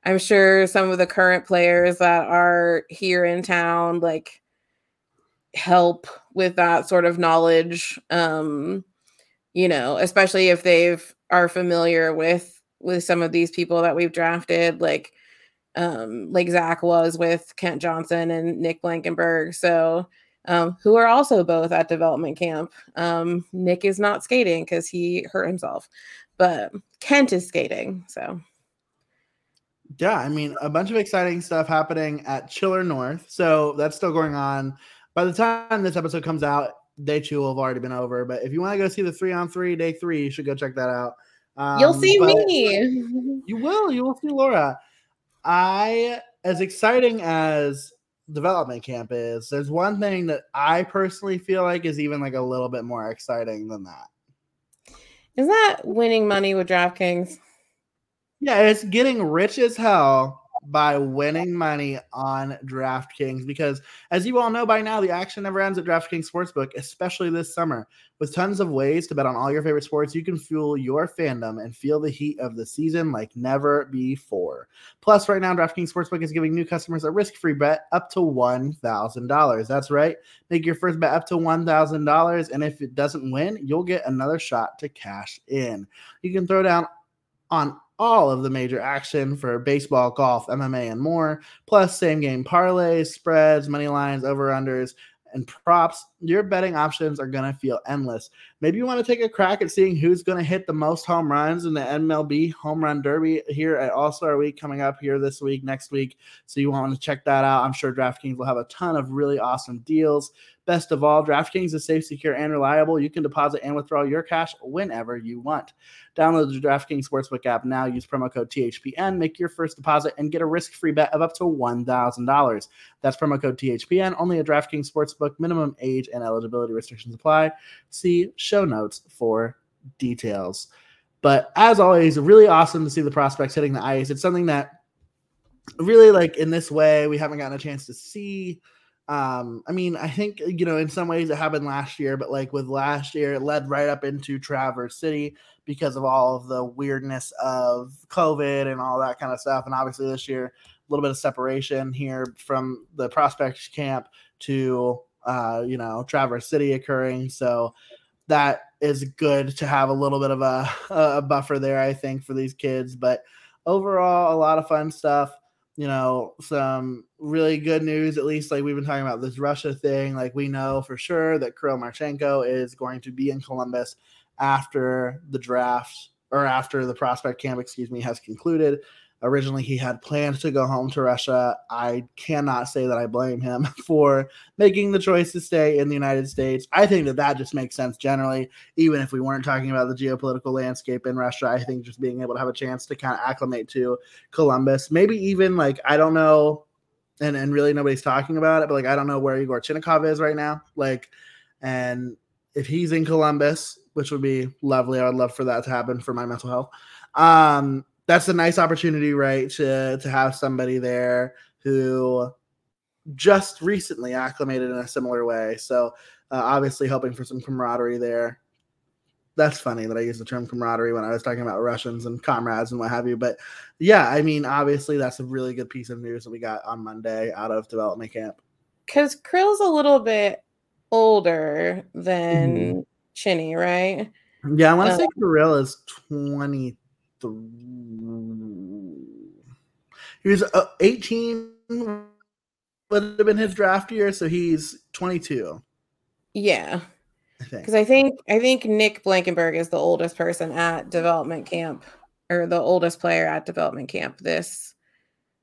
I'm sure some of the current players that are here in town like help with that sort of knowledge. Um, you know, especially if they've are familiar with with some of these people that we've drafted, like um, like Zach was with Kent Johnson and Nick Blankenburg. So, um, who are also both at development camp. Um, Nick is not skating because he hurt himself, but Kent is skating. So, yeah, I mean, a bunch of exciting stuff happening at Chiller North. So, that's still going on. By the time this episode comes out, day two will have already been over. But if you want to go see the three on three, day three, you should go check that out. Um, You'll see me. You will. You will see Laura. I, as exciting as development camp is, there's one thing that I personally feel like is even like a little bit more exciting than that. Is that winning money with DraftKings? Yeah, it's getting rich as hell by winning money on DraftKings because, as you all know by now, the action never ends at DraftKings Sportsbook, especially this summer. With tons of ways to bet on all your favorite sports, you can fuel your fandom and feel the heat of the season like never before. Plus, right now, DraftKings Sportsbook is giving new customers a risk free bet up to $1,000. That's right. Make your first bet up to $1,000, and if it doesn't win, you'll get another shot to cash in. You can throw down on all of the major action for baseball, golf, MMA, and more, plus same game parlays, spreads, money lines, over unders, and props. Your betting options are going to feel endless. Maybe you want to take a crack at seeing who's going to hit the most home runs in the MLB Home Run Derby here at All Star Week coming up here this week, next week. So you want to check that out. I'm sure DraftKings will have a ton of really awesome deals. Best of all, DraftKings is safe, secure, and reliable. You can deposit and withdraw your cash whenever you want. Download the DraftKings Sportsbook app now. Use promo code THPN. Make your first deposit and get a risk-free bet of up to $1,000. That's promo code THPN. Only a DraftKings Sportsbook. Minimum age and eligibility restrictions apply. See show notes for details. But as always, really awesome to see the prospects hitting the ice. It's something that really like in this way we haven't gotten a chance to see um, I mean, I think you know, in some ways it happened last year, but like with last year, it led right up into Traverse City because of all of the weirdness of COVID and all that kind of stuff. And obviously this year, a little bit of separation here from the prospect camp to uh, you know, Traverse City occurring. So that is good to have a little bit of a, a buffer there, I think, for these kids. But overall, a lot of fun stuff you know, some really good news, at least like we've been talking about this Russia thing. Like we know for sure that Kirill Marchenko is going to be in Columbus after the draft or after the prospect camp, excuse me, has concluded. Originally, he had plans to go home to Russia. I cannot say that I blame him for making the choice to stay in the United States. I think that that just makes sense generally, even if we weren't talking about the geopolitical landscape in Russia. I think just being able to have a chance to kind of acclimate to Columbus, maybe even like, I don't know, and, and really nobody's talking about it, but like, I don't know where Igor Chinakhov is right now. Like, and if he's in Columbus, which would be lovely, I would love for that to happen for my mental health. Um, that's a nice opportunity, right? To to have somebody there who just recently acclimated in a similar way. So uh, obviously hoping for some camaraderie there. That's funny that I used the term camaraderie when I was talking about Russians and comrades and what have you. But yeah, I mean, obviously that's a really good piece of news that we got on Monday out of development camp. Because Krill's a little bit older than mm-hmm. Chinny, right? Yeah, I want to uh, say Krill is 20 he was uh, 18 would have been his draft year, so he's 22. Yeah. Because I, I think I think Nick Blankenburg is the oldest person at development camp or the oldest player at development camp this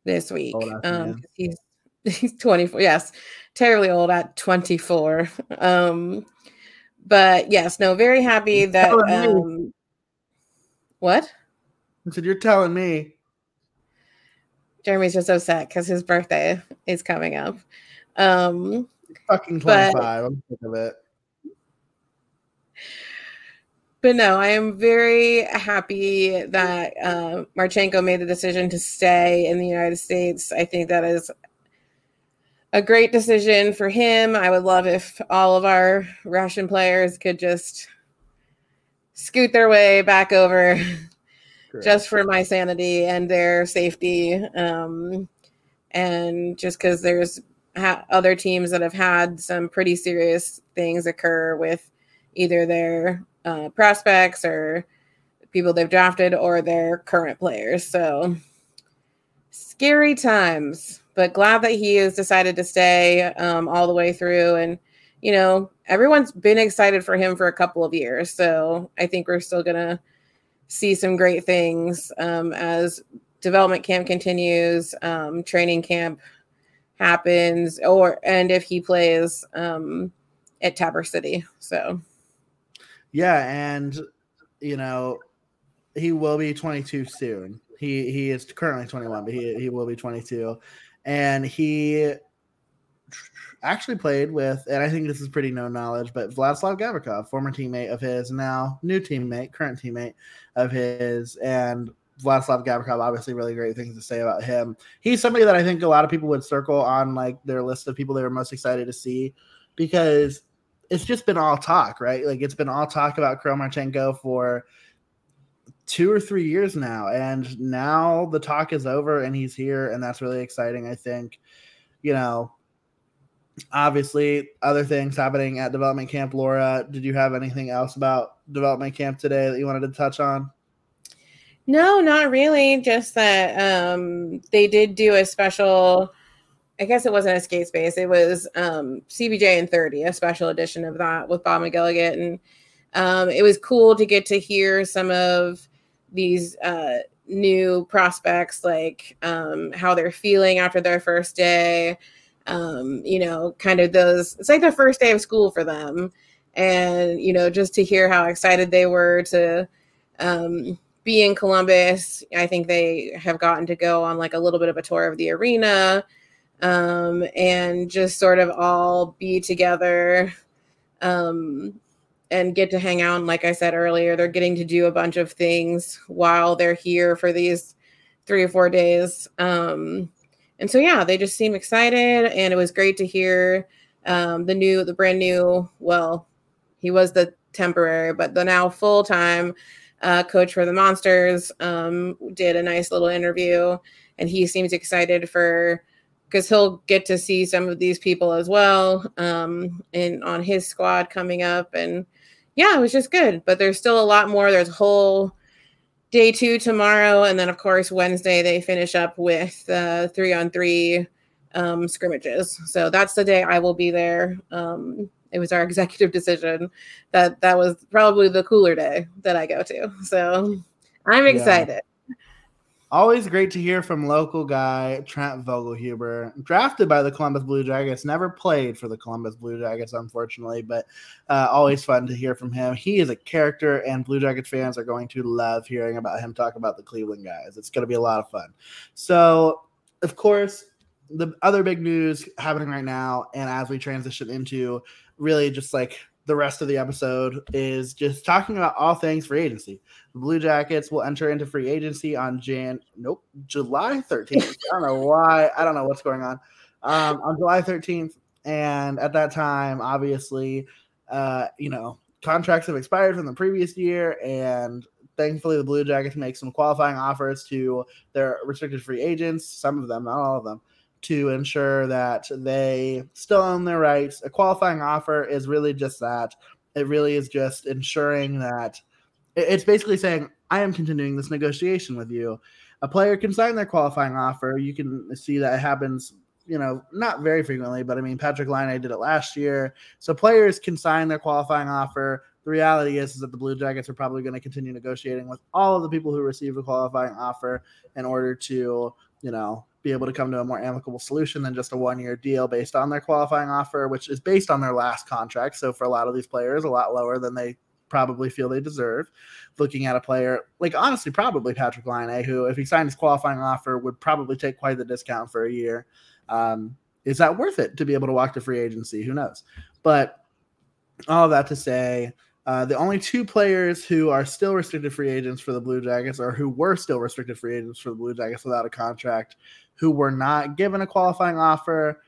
this week. um, he's he's 24. Yes, terribly old at 24. Um, but yes, no, very happy that. Um, what? I said, You're telling me. Jeremy's just upset because his birthday is coming up. Um, fucking 25. But, I'm sick of it. But no, I am very happy that uh, Marchenko made the decision to stay in the United States. I think that is a great decision for him. I would love if all of our Russian players could just scoot their way back over Just for my sanity and their safety. Um, and just because there's ha- other teams that have had some pretty serious things occur with either their uh, prospects or people they've drafted or their current players. So scary times but glad that he has decided to stay um, all the way through. And, you know, everyone's been excited for him for a couple of years. So I think we're still going to see some great things um, as development camp continues, um, training camp happens, or, and if he plays um, at Traverse City. So, yeah. And, you know, he will be 22 soon. He he is currently 21, but he, he will be 22 and he actually played with, and I think this is pretty known knowledge, but Vladislav Gavrikov, former teammate of his, now new teammate, current teammate of his, and Vladislav Gavrikov, obviously, really great things to say about him. He's somebody that I think a lot of people would circle on like their list of people they were most excited to see because it's just been all talk, right? Like it's been all talk about Kirill Marchenko for two or three years now. And now the talk is over and he's here. And that's really exciting. I think, you know, obviously other things happening at development camp. Laura, did you have anything else about development camp today that you wanted to touch on? No, not really. Just that um, they did do a special. I guess it wasn't a skate space. It was um, CBJ and 30, a special edition of that with Bob McGilligan. And um, it was cool to get to hear some of these uh, new prospects, like um, how they're feeling after their first day. Um, you know, kind of those, it's like the first day of school for them. And, you know, just to hear how excited they were to um, be in Columbus. I think they have gotten to go on like a little bit of a tour of the arena um, and just sort of all be together um, and get to hang out. And like I said earlier, they're getting to do a bunch of things while they're here for these three or four days. Um, and so, yeah, they just seem excited. And it was great to hear um, the new, the brand new, well, he was the temporary, but the now full time uh, coach for the Monsters um, did a nice little interview. And he seems excited for because he'll get to see some of these people as well um, and on his squad coming up and yeah, it was just good. But there's still a lot more. There's whole day two tomorrow, and then of course Wednesday they finish up with uh, three on three um, scrimmages. So that's the day I will be there. Um, it was our executive decision that that was probably the cooler day that I go to. So I'm excited. Always great to hear from local guy Trent Vogelhuber, drafted by the Columbus Blue Jackets. Never played for the Columbus Blue Jackets, unfortunately, but uh, always fun to hear from him. He is a character, and Blue Jackets fans are going to love hearing about him talk about the Cleveland guys. It's going to be a lot of fun. So, of course, the other big news happening right now, and as we transition into really just like the rest of the episode is just talking about all things free agency. The Blue Jackets will enter into free agency on Jan nope July 13th. I don't know why. I don't know what's going on. Um, on July 13th, and at that time, obviously, uh, you know, contracts have expired from the previous year, and thankfully, the Blue Jackets make some qualifying offers to their restricted free agents. Some of them, not all of them to ensure that they still own their rights. A qualifying offer is really just that. It really is just ensuring that it's basically saying, I am continuing this negotiation with you. A player can sign their qualifying offer. You can see that it happens, you know, not very frequently, but I mean, Patrik Laine did it last year. So players can sign their qualifying offer. The reality is, is that the Blue Jackets are probably going to continue negotiating with all of the people who receive a qualifying offer in order to, you know, be able to come to a more amicable solution than just a one year deal based on their qualifying offer, which is based on their last contract. So for a lot of these players, a lot lower than they probably feel they deserve. Looking at a player like honestly, probably Patrik Laine, who if he signed his qualifying offer would probably take quite the discount for a year. Um, is that worth it to be able to walk to free agency? Who knows? But all that to say, uh, the only two players who are still restricted free agents for the Blue Jackets, or who were still restricted free agents for the Blue Jackets without a contract, who were not given a qualifying offer,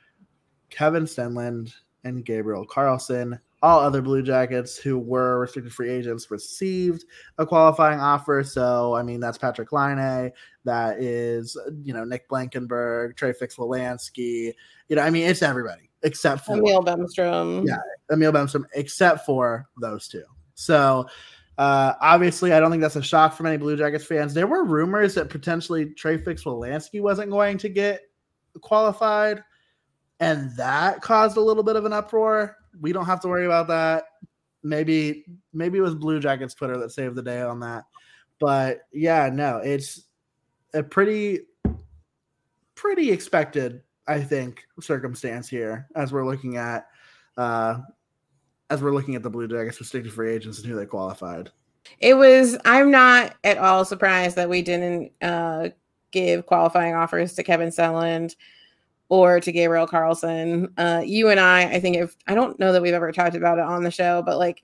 Kevin Stenlund and Gabriel Carlsson. All other Blue Jackets who were restricted free agents received a qualifying offer. So, I mean, that's Patrik Laine, that is, you know, Nick Blankenburg, Trey Fix-Wolansky. You know, I mean, it's everybody except for Emil Bemstrom. Yeah, Emil Bemstrom, except for those two. So, uh, obviously, I don't think that's a shock for many Blue Jackets fans. There were rumors that potentially Trey Fix-Wolansky wasn't going to get qualified, and that caused a little bit of an uproar. We don't have to worry about that. Maybe, maybe it was Blue Jackets Twitter that saved the day on that. But yeah, no, it's a pretty, pretty expected, I think, circumstance here as we're looking at uh, as we're looking at the Blue Jackets restricted free agents and who they qualified. It was. I'm not at all surprised that we didn't uh, give qualifying offers to Kevin Stenlund or to Gabriel Carlsson. Uh, you and I, I think if I don't know that we've ever talked about it on the show, but like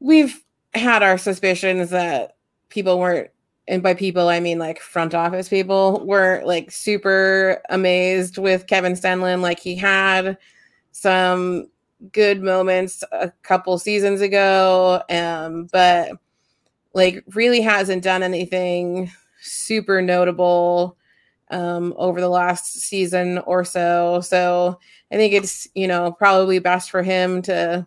we've had our suspicions that people weren't and by people I mean like front office people were like super amazed with Kevin Stenlund. Like he had some good moments a couple seasons ago, um, but like really hasn't done anything super notable um, over the last season or so. So I think it's you know probably best for him to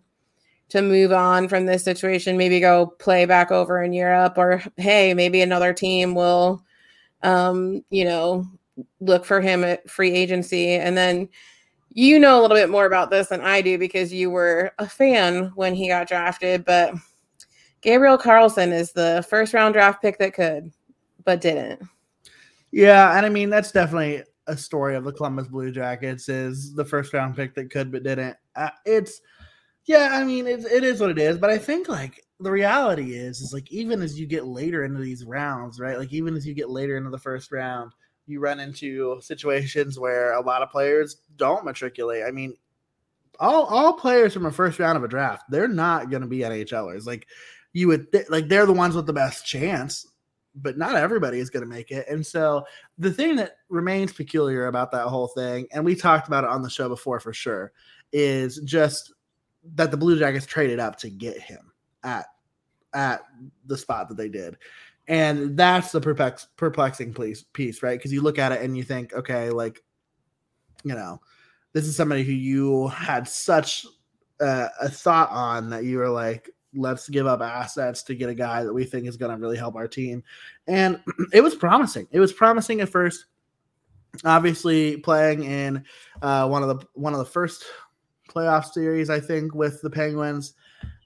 to move on from this situation, maybe go play back over in Europe, or hey, maybe another team will, um, you know, look for him at free agency, and then you know a little bit more about this than I do because you were a fan when he got drafted. But Gabriel Carlsson is the first round draft pick that could, but didn't. Yeah, and I mean that's definitely a story of the Columbus Blue Jackets is the first round pick that could but didn't. Uh, it's yeah, I mean it, it is what it is, but I think like the reality is is like even as you get later into these rounds, right? Like even as you get later into the first round, you run into situations where a lot of players don't matriculate. I mean, all all players from a first round of a draft, they're not going to be NHLers. Like you would th- like they're the ones with the best chance, but not everybody is going to make it. And so the thing that remains peculiar about that whole thing, and we talked about it on the show before for sure, is just that the Blue Jackets traded up to get him at at the spot that they did. And that's the perplex, perplexing piece, piece right? Because you look at it and you think, okay, like, you know, this is somebody who you had such a thought on that you were like, let's give up assets to get a guy that we think is going to really help our team. And it was promising. It was promising at first. Obviously, playing in uh, one of the one of the first playoff series, I think, with the Penguins.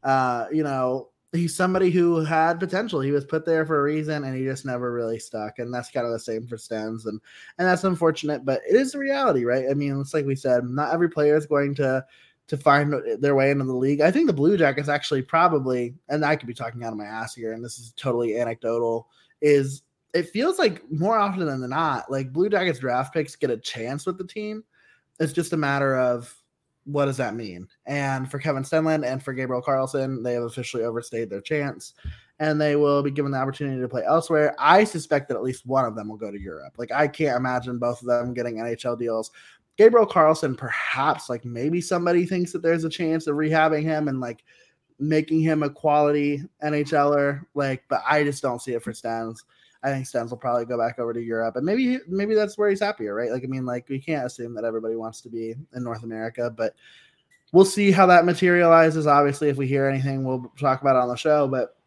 Uh, you know, he's somebody who had potential. He was put there for a reason, and he just never really stuck. And that's kind of the same for Stens, and and that's unfortunate, but it is the reality, right? I mean, it's like we said, not every player is going to to find their way into the league. I think the Blue Jackets actually probably, and I could be talking out of my ass here, and this is totally anecdotal, is it feels like more often than not, like Blue Jackets draft picks get a chance with the team. It's just a matter of what does that mean? And for Kevin Stenlund and for Gabriel Carlsson, they have officially overstayed their chance and they will be given the opportunity to play elsewhere. I suspect that at least one of them will go to Europe. Like I can't imagine both of them getting NHL deals. Gabriel Carlsson, perhaps like maybe somebody thinks that there's a chance of rehabbing him and like making him a quality NHLer. Like, but I just don't see it for Stens. I think Stens will probably go back over to Europe, and maybe maybe that's where he's happier, right? Like, I mean, like we can't assume that everybody wants to be in North America, but we'll see how that materializes. Obviously, if we hear anything, we'll talk about it on the show. But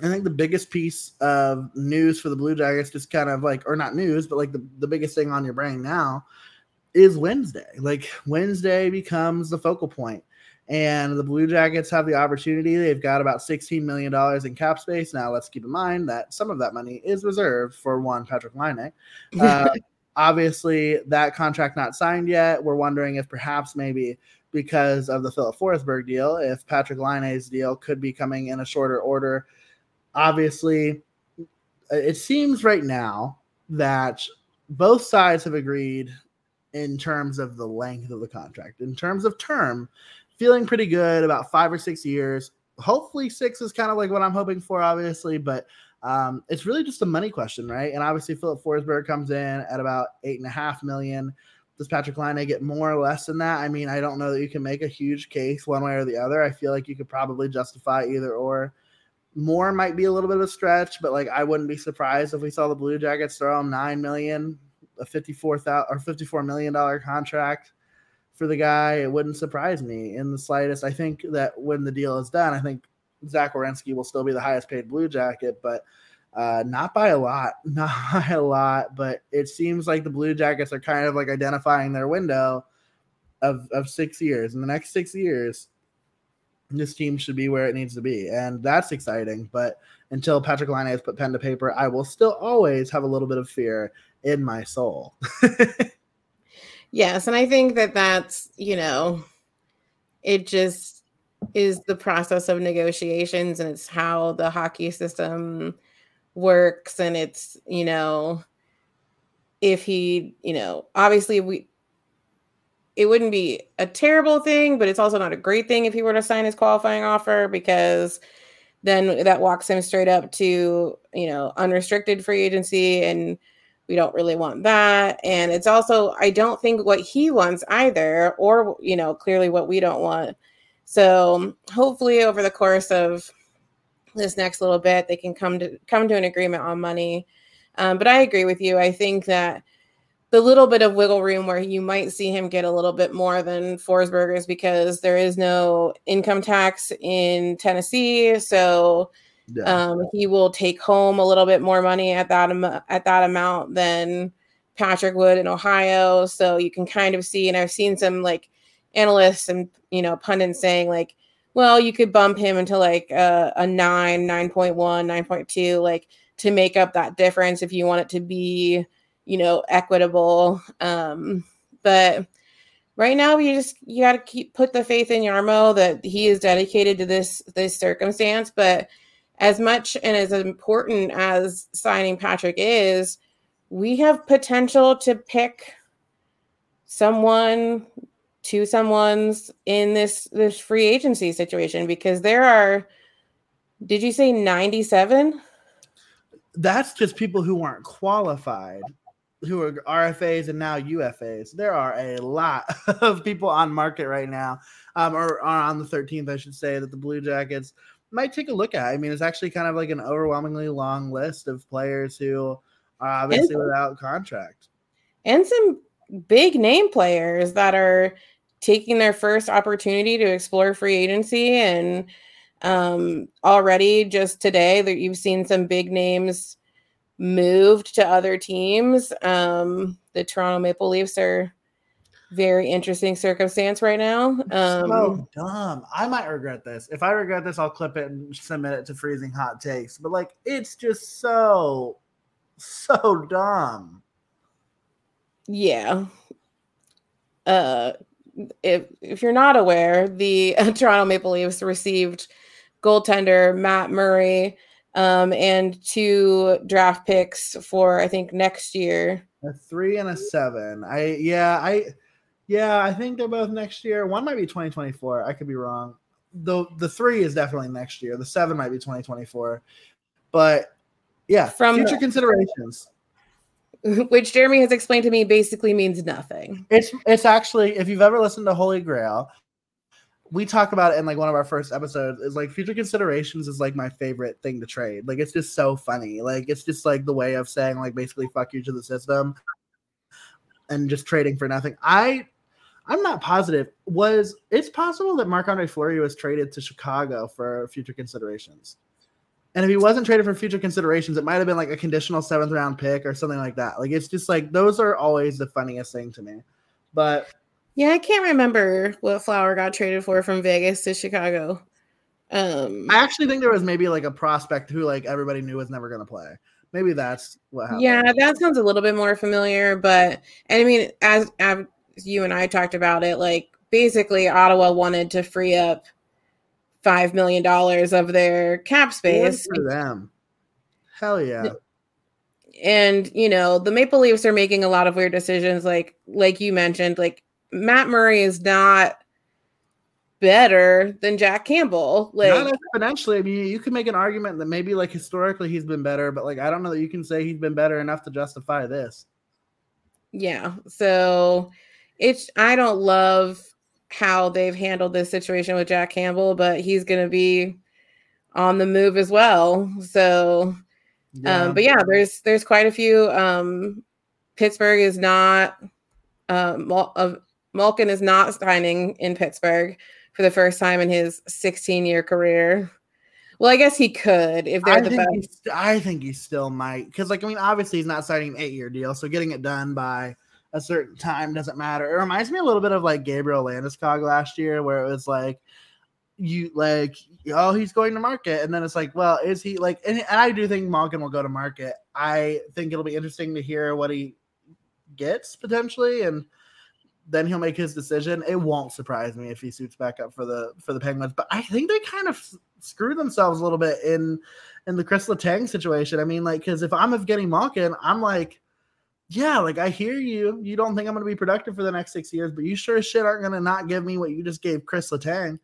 I think the biggest piece of news for the Blue Jackets, just kind of like, or not news, but like the, the biggest thing on your brain now is Wednesday. Like Wednesday becomes the focal point and the Blue Jackets have the opportunity. They've got about $16 million in cap space. Now, let's keep in mind that some of that money is reserved for one Patrik Laine. Uh, Obviously, that contract not signed yet. We're wondering if perhaps maybe because of the Filip Forsberg deal, if Patrik Laine's deal could be coming in a shorter order. Obviously, it seems right now that both sides have agreed in terms of the length of the contract. In terms of term, feeling pretty good about five or six years. Hopefully, six is kind of like what I'm hoping for, obviously, but um, it's really just a money question, right? And obviously, Filip Forsberg comes in at about eight and a half million. Does Patrik Laine get more or less than that? I mean, I don't know that you can make a huge case one way or the other. I feel like you could probably justify either or. More might be a little bit of a stretch, but like I wouldn't be surprised if we saw the Blue Jackets throw him nine million, a fifty-four thousand or fifty-four million dollar contract for the guy. It wouldn't surprise me in the slightest. I think that when the deal is done, I think Zach Werenski will still be the highest paid Blue Jacket, but uh, not by a lot, not by a lot. But it seems like the Blue Jackets are kind of like identifying their window of of six years. In the next six years, this team should be where it needs to be, and that's exciting. But until Patrik Laine has put pen to paper, I will still always have a little bit of fear in my soul. yes, and I think that that's you know, it just is the process of negotiations, and it's how the hockey system works, and it's you know, if he you know, obviously we it wouldn't be a terrible thing, but it's also not a great thing if he were to sign his qualifying offer because then that walks him straight up to, you know, unrestricted free agency and we don't really want that. And it's also I don't think what he wants either or, you know, clearly what we don't want. So, hopefully over the course of this next little bit they can come to come to an agreement on money. Um, but I agree with you. I think that the little bit of wiggle room where you might see him get a little bit more than Forsberg's because there is no income tax in Tennessee, so yeah. um, he will take home a little bit more money at that am- at that amount than Patrik would in Ohio. So you can kind of see, and I've seen some like analysts and you know pundits saying like, well, you could bump him into like a, a nine, 9.1, 9.2, like to make up that difference if you want it to be you know, equitable. Um, but right now you just you got to keep put the faith in Jarmo that he is dedicated to this this circumstance. But as much and as important as signing Patrik is, we have potential to pick someone to someone's in this this free agency situation because there are did you say 97 that's just people who weren't qualified who are RFAs and now UFAs. There are a lot of people on market right now, um, or, on the 13th, I should say, that the Blue Jackets might take a look at. I mean, it's actually kind of like an overwhelmingly long list of players who are obviously and, without contract. And some big name players that are taking their first opportunity to explore free agency. And um, already just today, that you've seen some big names moved to other teams. Um, the Toronto Maple Leafs are very interesting circumstance right now. Um, so dumb. I might regret this. If I regret this, I'll clip it and submit it to freezing hot takes. But like, it's just so, so dumb. Yeah. Uh, if if you're not aware, the uh, Toronto Maple Leafs received goaltender Matt Murray um, and two draft picks for I think next year. A three and a seven. I yeah I yeah I think they're both next year. One might be 2024. I could be wrong. The the three is definitely next year. The seven might be 2024. But yeah, from future the, considerations. Which Jeremy has explained to me basically means nothing. It's it's actually if you've ever listened to Holy Grail, we talk about it in like one of our first episodes is like future considerations is like my favorite thing to trade like it's just so funny like it's just like the way of saying like basically fuck you to the system and just trading for nothing i i'm not positive. Was it's possible that marc-andre fleury was traded to chicago for future considerations. And if he wasn't traded for future considerations it might have been like a conditional seventh round pick or something like that. Like it's just like those are always the funniest thing to me. But yeah, I can't remember what Flower got traded for from Vegas to Chicago. Um, I actually think there was maybe like a prospect who like everybody knew was never going to play, Maybe that's what happened. Yeah, that sounds a little bit more familiar, but and I mean, as, as you and I talked about it, like basically Ottawa wanted to free up five million dollars of their cap space for them. Hell yeah. And you know, the Maple Leafs are making a lot of weird decisions, like like you mentioned, like Matt Murray is not better than Jack Campbell. Like not exponentially. I mean, you can make an argument that maybe like historically he's been better, but like I don't know that you can say he's been better enough to justify this. Yeah. So it's I don't love how they've handled this situation with Jack Campbell, but he's gonna be on the move as well. So yeah. um, but yeah, there's there's quite a few. Um Pittsburgh is not um uh, Malkin is not signing in Pittsburgh for the first time in his 16 year career. Well, I guess he could if they're I the best. I think he still might because, like, I mean, obviously he's not signing an eight year deal, so getting it done by a certain time doesn't matter. It reminds me a little bit of like Gabriel Landeskog last year, where it was like you like oh he's going to market, and then it's like, well, is he like? And, and I do think Malkin will go to market. I think it'll be interesting to hear what he gets potentially, and then he'll make his decision. It won't surprise me if he suits back up for the for the Penguins. But I think they kind of screwed themselves a little bit in in the Chris Letang situation. I mean, like, because if I'm Evgeni Malkin, I'm like, yeah, like I hear you. You don't think I'm going to be productive for the next six years, but you sure as shit aren't going to not give me what you just gave Chris Letang.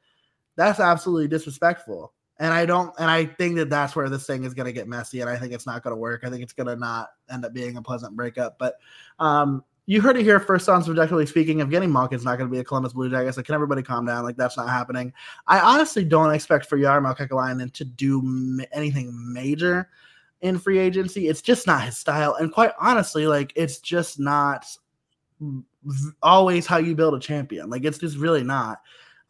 That's absolutely disrespectful. And I don't, and I think that that's where this thing is going to get messy. And I think it's not going to work. I think it's going to not end up being a pleasant breakup. But um, you heard it here first on subjectively speaking. Evgeni Malkin's not going to be a Columbus Blue Jackets, like can everybody calm down? Like that's not happening. I honestly don't expect for Jarmo Kekalainen to do anything major in free agency. It's just not his style, and quite honestly, like it's just not always how you build a champion. Like it's just really not.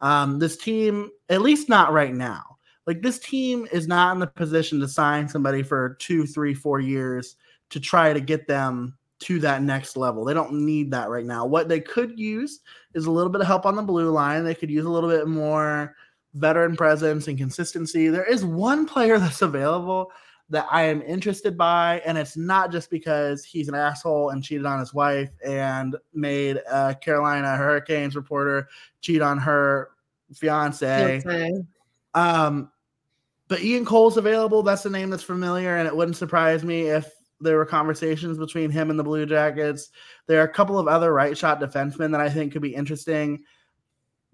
Um, this team, at least not right now. Like this team is not in the position to sign somebody for two, three, four years to try to get them to that next level. They don't need that right now. What they could use is a little bit of help on the blue line. They could use a little bit more veteran presence and consistency. There is one player that's available that I am interested by, and it's not just because he's an asshole and cheated on his wife and made a Carolina Hurricanes reporter cheat on her fiance. Okay. Um, but Ian Cole's available. That's a name that's familiar, and it wouldn't surprise me if there were conversations between him and the Blue Jackets. There are a couple of other right shot defensemen that I think could be interesting.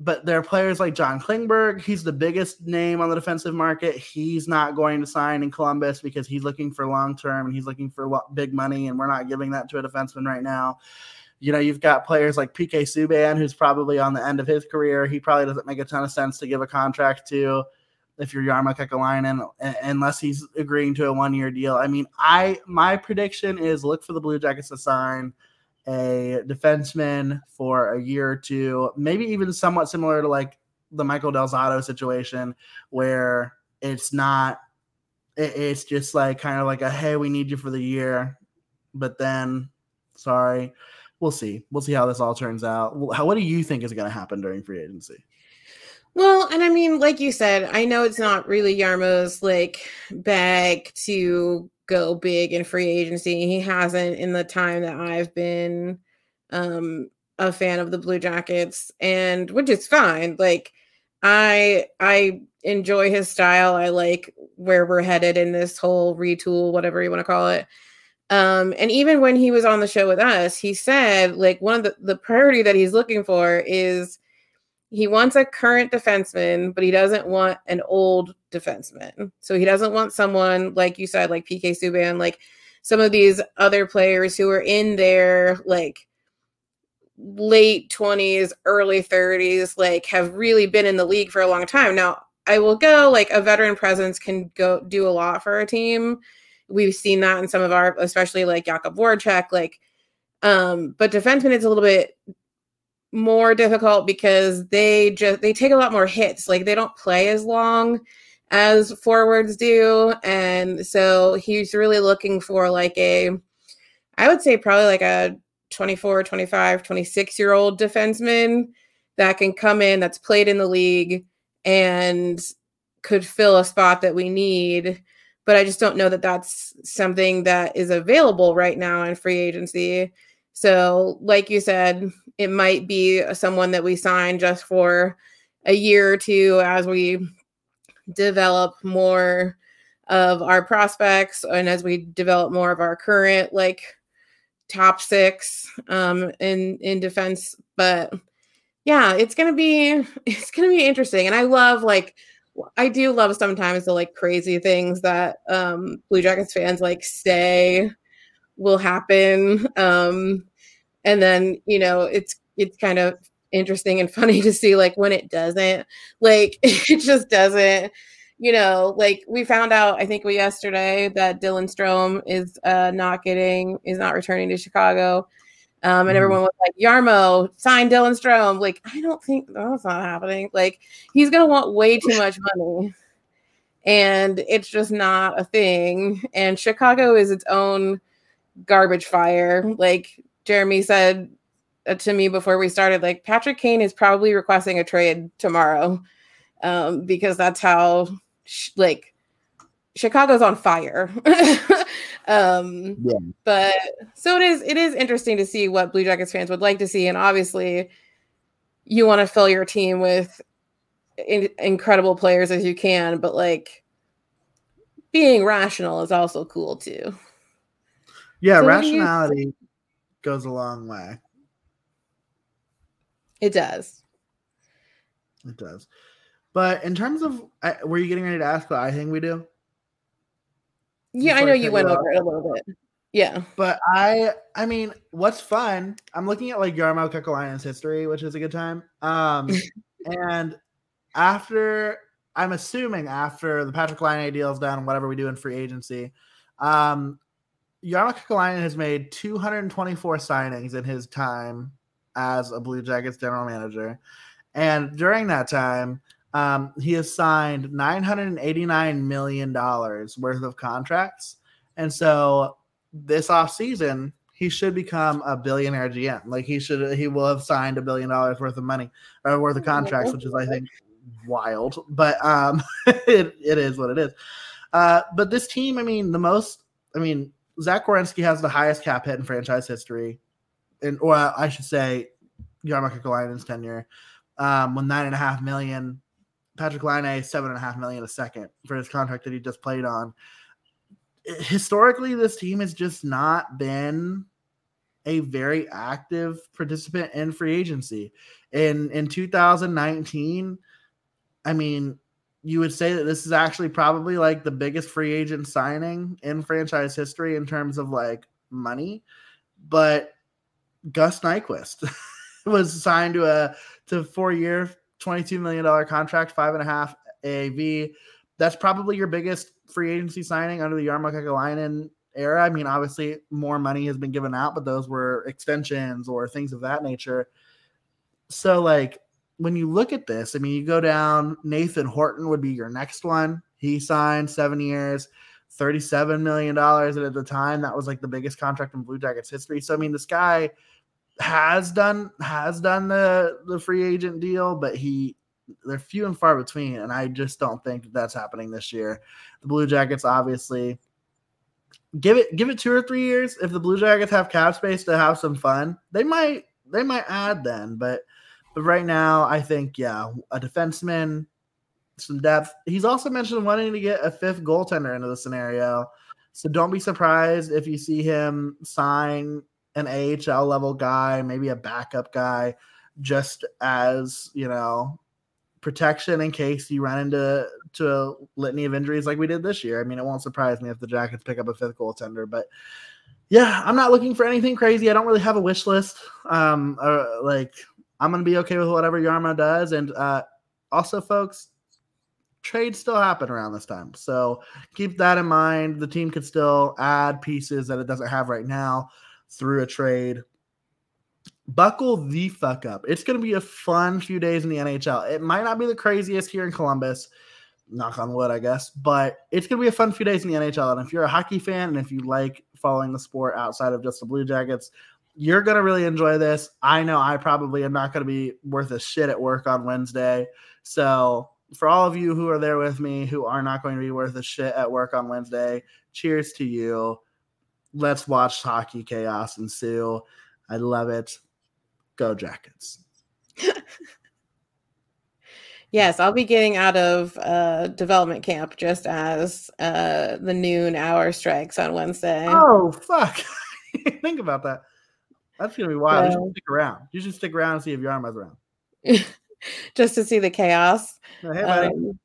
But there are players like John Klingberg. He's the biggest name on the defensive market. He's not going to sign in Columbus because he's looking for long term and he's looking for big money, and we're not giving that to a defenseman right now. You know, you've got players like PK Subban, who's probably on the end of his career. He probably doesn't make a ton of sense to give a contract to if you're Jarmo Kekalainen, unless he's agreeing to a one year deal. I mean, I my prediction is look for the Blue Jackets to sign a defenseman for a year or two, maybe even somewhat similar to like the Michael Del Zotto situation, where it's not, it's just like kind of like a hey, we need you for the year, but then sorry, we'll see, we'll see how this all turns out. How, what do you think is going to happen during free agency? Well, and I mean, like you said, I know it's not really Jarmo's like bag to go big in free agency. He hasn't in the time that I've been um a fan of the Blue Jackets and which is fine. Like I I enjoy his style. I like where we're headed in this whole retool, whatever you want to call it. Um, and even when he was on the show with us, he said like one of the, the priority that he's looking for is he wants a current defenseman, but he doesn't want an old defenseman. So he doesn't want someone like you said, like PK Subban, like some of these other players who are in their like late 20s, early 30s, like have really been in the league for a long time. Now, I will go like a veteran presence can go do a lot for a team. We've seen that in some of our, especially like Jakub Voracek, like um, but defenseman is a little bit more difficult because they just they take a lot more hits. Like they don't play as long as forwards do. And so he's really looking for like a I would say probably like a 24, 25, 26 year old defenseman that can come in that's played in the league and could fill a spot that we need but I just don't know that that's something that is available right now in free agency. So, like you said, it might be someone that we sign just for a year or two as we develop more of our prospects and as we develop more of our current like top six um in in defense. But yeah it's gonna be it's gonna be interesting. And i love like i do love sometimes the like crazy things that um blue jackets fans like say will happen. Um and then you know it's it's kind of interesting and funny to see like when it doesn't like it just doesn't you know like we found out i think we yesterday that dylan strome is uh not getting is not returning to chicago um, and mm everyone was like, Jarmo, sign Dylan Strome. Like, I don't think that's not happening. Like, he's gonna want way too much money. And it's just not a thing. And Chicago is its own garbage fire. Like Jeremy said uh, to me before we started, like Patrick Kane is probably requesting a trade tomorrow um, because that's how sh- like Chicago's on fire. um, yeah. But so it is. It is interesting to see what Blue Jackets fans would like to see, and obviously, you want to fill your team with in- incredible players as you can. But like being rational is also cool too. Yeah, so rationality goes a long way. It does. It does. But in terms of, were you getting ready to ask what I think we do? Yeah, I know you went over it a little bit. Yeah. But I I mean, what's fun? I'm looking at like Jarmo Kekalainen's history, which is a good time. Um and after I'm assuming after the Patrik Laine deal is done whatever we do in free agency, um Jarmo Kekalainen has made 224 signings in his time as a Blue Jackets general manager. And during that time, um, he has signed $989 million worth of contracts. And so this off season, he should become a billionaire GM. Like he should, he will have signed a billion dollars worth of money or worth of contracts, which is, I think, wild. But um, it, it is what it is. Uh, but this team, I mean, the most, I mean, Zach Werenski has the highest cap hit in franchise history, and or I should say, Jarmo Kekalainen's tenure, um, with nine and a half million Patrik Laine seven and a half million a second for his contract that he just played on. Historically, this team has just not been a very active participant in free agency. In in 2019, I mean, you would say that this is actually probably like the biggest free agent signing in franchise history in terms of like money. But Gus Nyquist was signed to a to four year $22 million contract, five and a half AAV. That's probably your biggest free agency signing under the Jarmo Kekalainen era. I mean, obviously, more money has been given out, but those were extensions or things of that nature. So, like, when you look at this, I mean, you go down, Nathan Horton would be your next one. He signed seven years, $37 million. And at the time, that was like the biggest contract in Blue Jackets history. So, I mean, this guy has done has done the the free agent deal, but he they're few and far between, and I just don't think that that's happening this year. The Blue Jackets obviously give it give it two or three years. If the Blue Jackets have cap space to have some fun, they might they might add then. But but right now, I think yeah, a defenseman, some depth. He's also mentioned wanting to get a fifth goaltender into the scenario. So don't be surprised if you see him sign an AHL level guy, maybe a backup guy, just as you know protection in case you run into to a litany of injuries like we did this year. I mean, it won't surprise me if the Jackets pick up a fifth goaltender, but yeah, I'm not looking for anything crazy. I don't really have a wish list. Um, uh, like I'm gonna be okay with whatever Jarmo does, and uh, also, folks, trades still happen around this time, so keep that in mind. The team could still add pieces that it doesn't have right now through a trade. Buckle the fuck up. It's going to be a fun few days in the NHL. It might not be the craziest here in Columbus, knock on wood, I guess, but it's going to be a fun few days in the NHL. And if you're a hockey fan and if you like following the sport outside of just the Blue Jackets, you're going to really enjoy this. I know I probably am not going to be worth a shit at work on Wednesday. So for all of you who are there with me who are not going to be worth a shit at work on Wednesday, cheers to you. Let's watch hockey chaos ensue. I love it. Go Jackets. yes, I'll be getting out of uh, development camp just as uh, the noon hour strikes on Wednesday. Oh, fuck. Think about that. That's to be wild. You should stick around. You should stick around and see if Jarmo is around. just to see the chaos. Hey, buddy. Um,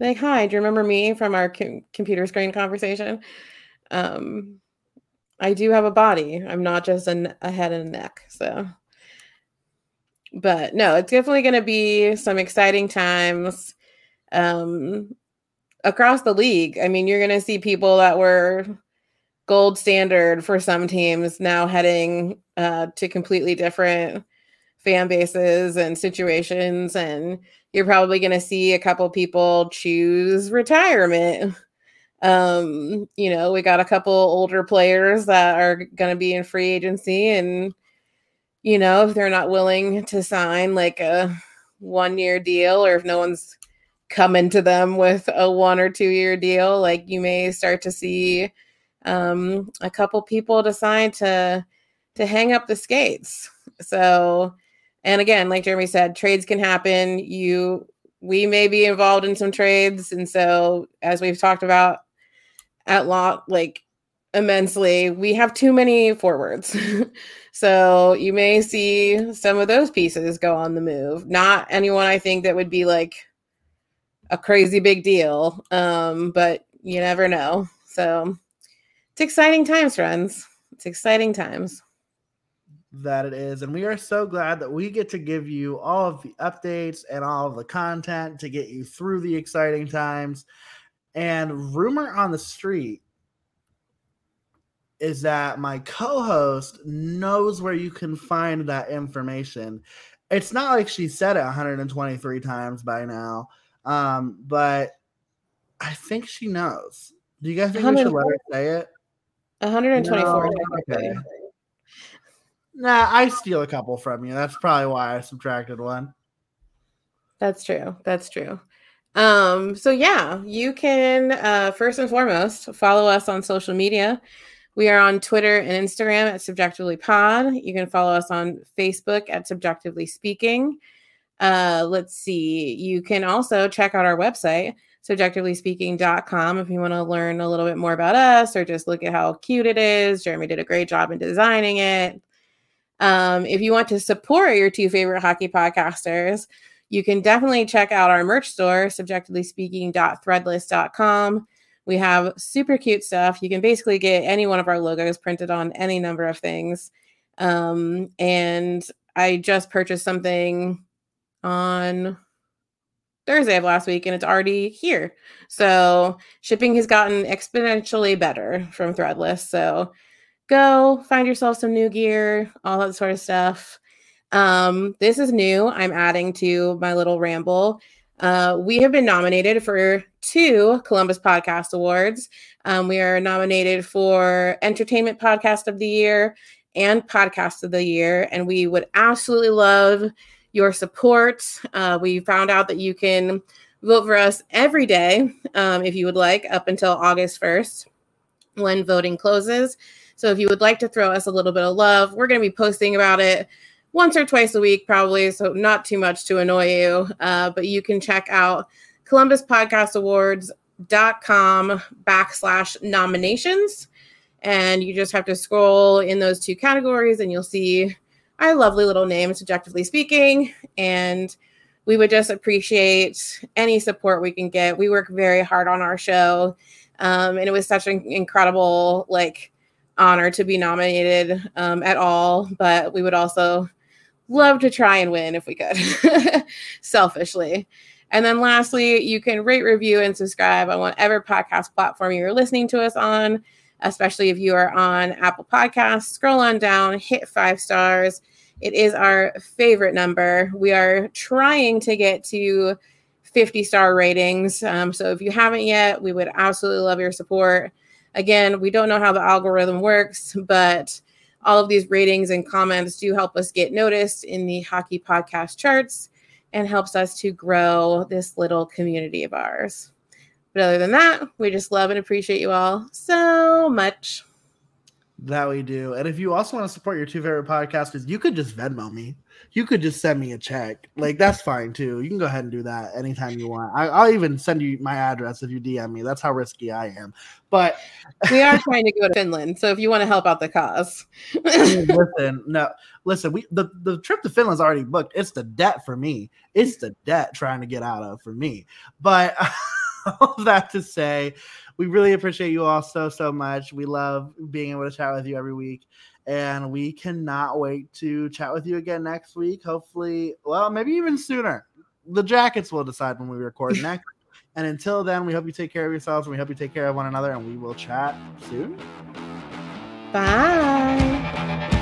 like, hi, do you remember me from our com- computer screen conversation? Um, I do have a body. I'm not just an, a head and a neck. So, but no, it's definitely going to be some exciting times um, across the league. I mean, you're going to see people that were gold standard for some teams now heading uh, to completely different fan bases and situations and you're probably going to see a couple people choose retirement. Um you know we got a couple older players that are going to be in free agency and you know if they're not willing to sign like a one year deal or if no one's coming to them with a one or two year deal like you may start to see um a couple people decide to to hang up the skates so and again like jeremy said trades can happen you we may be involved in some trades and so as we've talked about at lot like immensely. We have too many forwards. so you may see some of those pieces go on the move. Not anyone I think that would be like a crazy big deal. Um, but you never know. So it's exciting times, friends. It's exciting times. That it is. And we are so glad that we get to give you all of the updates and all of the content to get you through the exciting times. And rumor on the street is that my co-host knows where you can find that information. It's not like she said it 123 times by now, um, but I think she knows. Do you guys think we should let her say it? 124. No, okay. Nah, I steal a couple from you. That's probably why I subtracted one. That's true. That's true. Um, so yeah, you can uh, first and foremost follow us on social media. We are on Twitter and Instagram at Subjectively Pod. You can follow us on Facebook at Subjectively Speaking. Uh, let's see. You can also check out our website, subjectivelyspeaking.com, if you want to learn a little bit more about us or just look at how cute it is. Jeremy did a great job in designing it. Um, if you want to support your two favorite hockey podcasters, you can definitely check out our merch store, subjectivelyspeaking.threadless.com. We have super cute stuff. You can basically get any one of our logos printed on any number of things. Um, and I just purchased something on Thursday of last week and it's already here. So shipping has gotten exponentially better from Threadless. So go find yourself some new gear, all that sort of stuff. Um, this is new. I'm adding to my little ramble. Uh, we have been nominated for two Columbus Podcast Awards. Um, we are nominated for Entertainment Podcast of the Year and Podcast of the Year, and we would absolutely love your support. Uh, we found out that you can vote for us every day um, if you would like, up until August 1st when voting closes. So if you would like to throw us a little bit of love, we're going to be posting about it once or twice a week, probably. So not too much to annoy you. Uh, but you can check out Columbus Podcast Awards dot com backslash nominations. And you just have to scroll in those two categories and you'll see our lovely little name, subjectively speaking. And we would just appreciate any support we can get. We work very hard on our show. Um, and it was such an incredible, like, honor to be nominated um, at all. But we would also love to try and win if we could, selfishly. And then lastly, you can rate, review, and subscribe on whatever podcast platform you're listening to us on, especially if you are on Apple Podcasts. Scroll on down, hit five stars. It is our favorite number. We are trying to get to 50 star ratings. Um, so if you haven't yet, we would absolutely love your support. Again, we don't know how the algorithm works, but all of these ratings and comments do help us get noticed in the hockey podcast charts. and helps us to grow this little community of ours. But other than that, we just love and appreciate you all so much. That we do. And if you also want to support your two favorite podcasters, you could just Venmo me. You could just send me a check. Like that's fine too. You can go ahead and do that anytime you want. I, will even send you my address if you DM me. That's how risky I am. But we are trying to go to Finland, so if you want to help out the cause, listen, no, listen. We the the trip to Finland's already booked. It's the debt for me. It's the debt trying to get out of for me. But all that to say, we really appreciate you all so so much. We love being able to chat with you every week, and we cannot wait to chat with you again next week. Hopefully, well, maybe even sooner. The jackets will decide when we record next. And until then, we hope you take care of yourselves and we hope you take care of one another, and we will chat soon. Bye.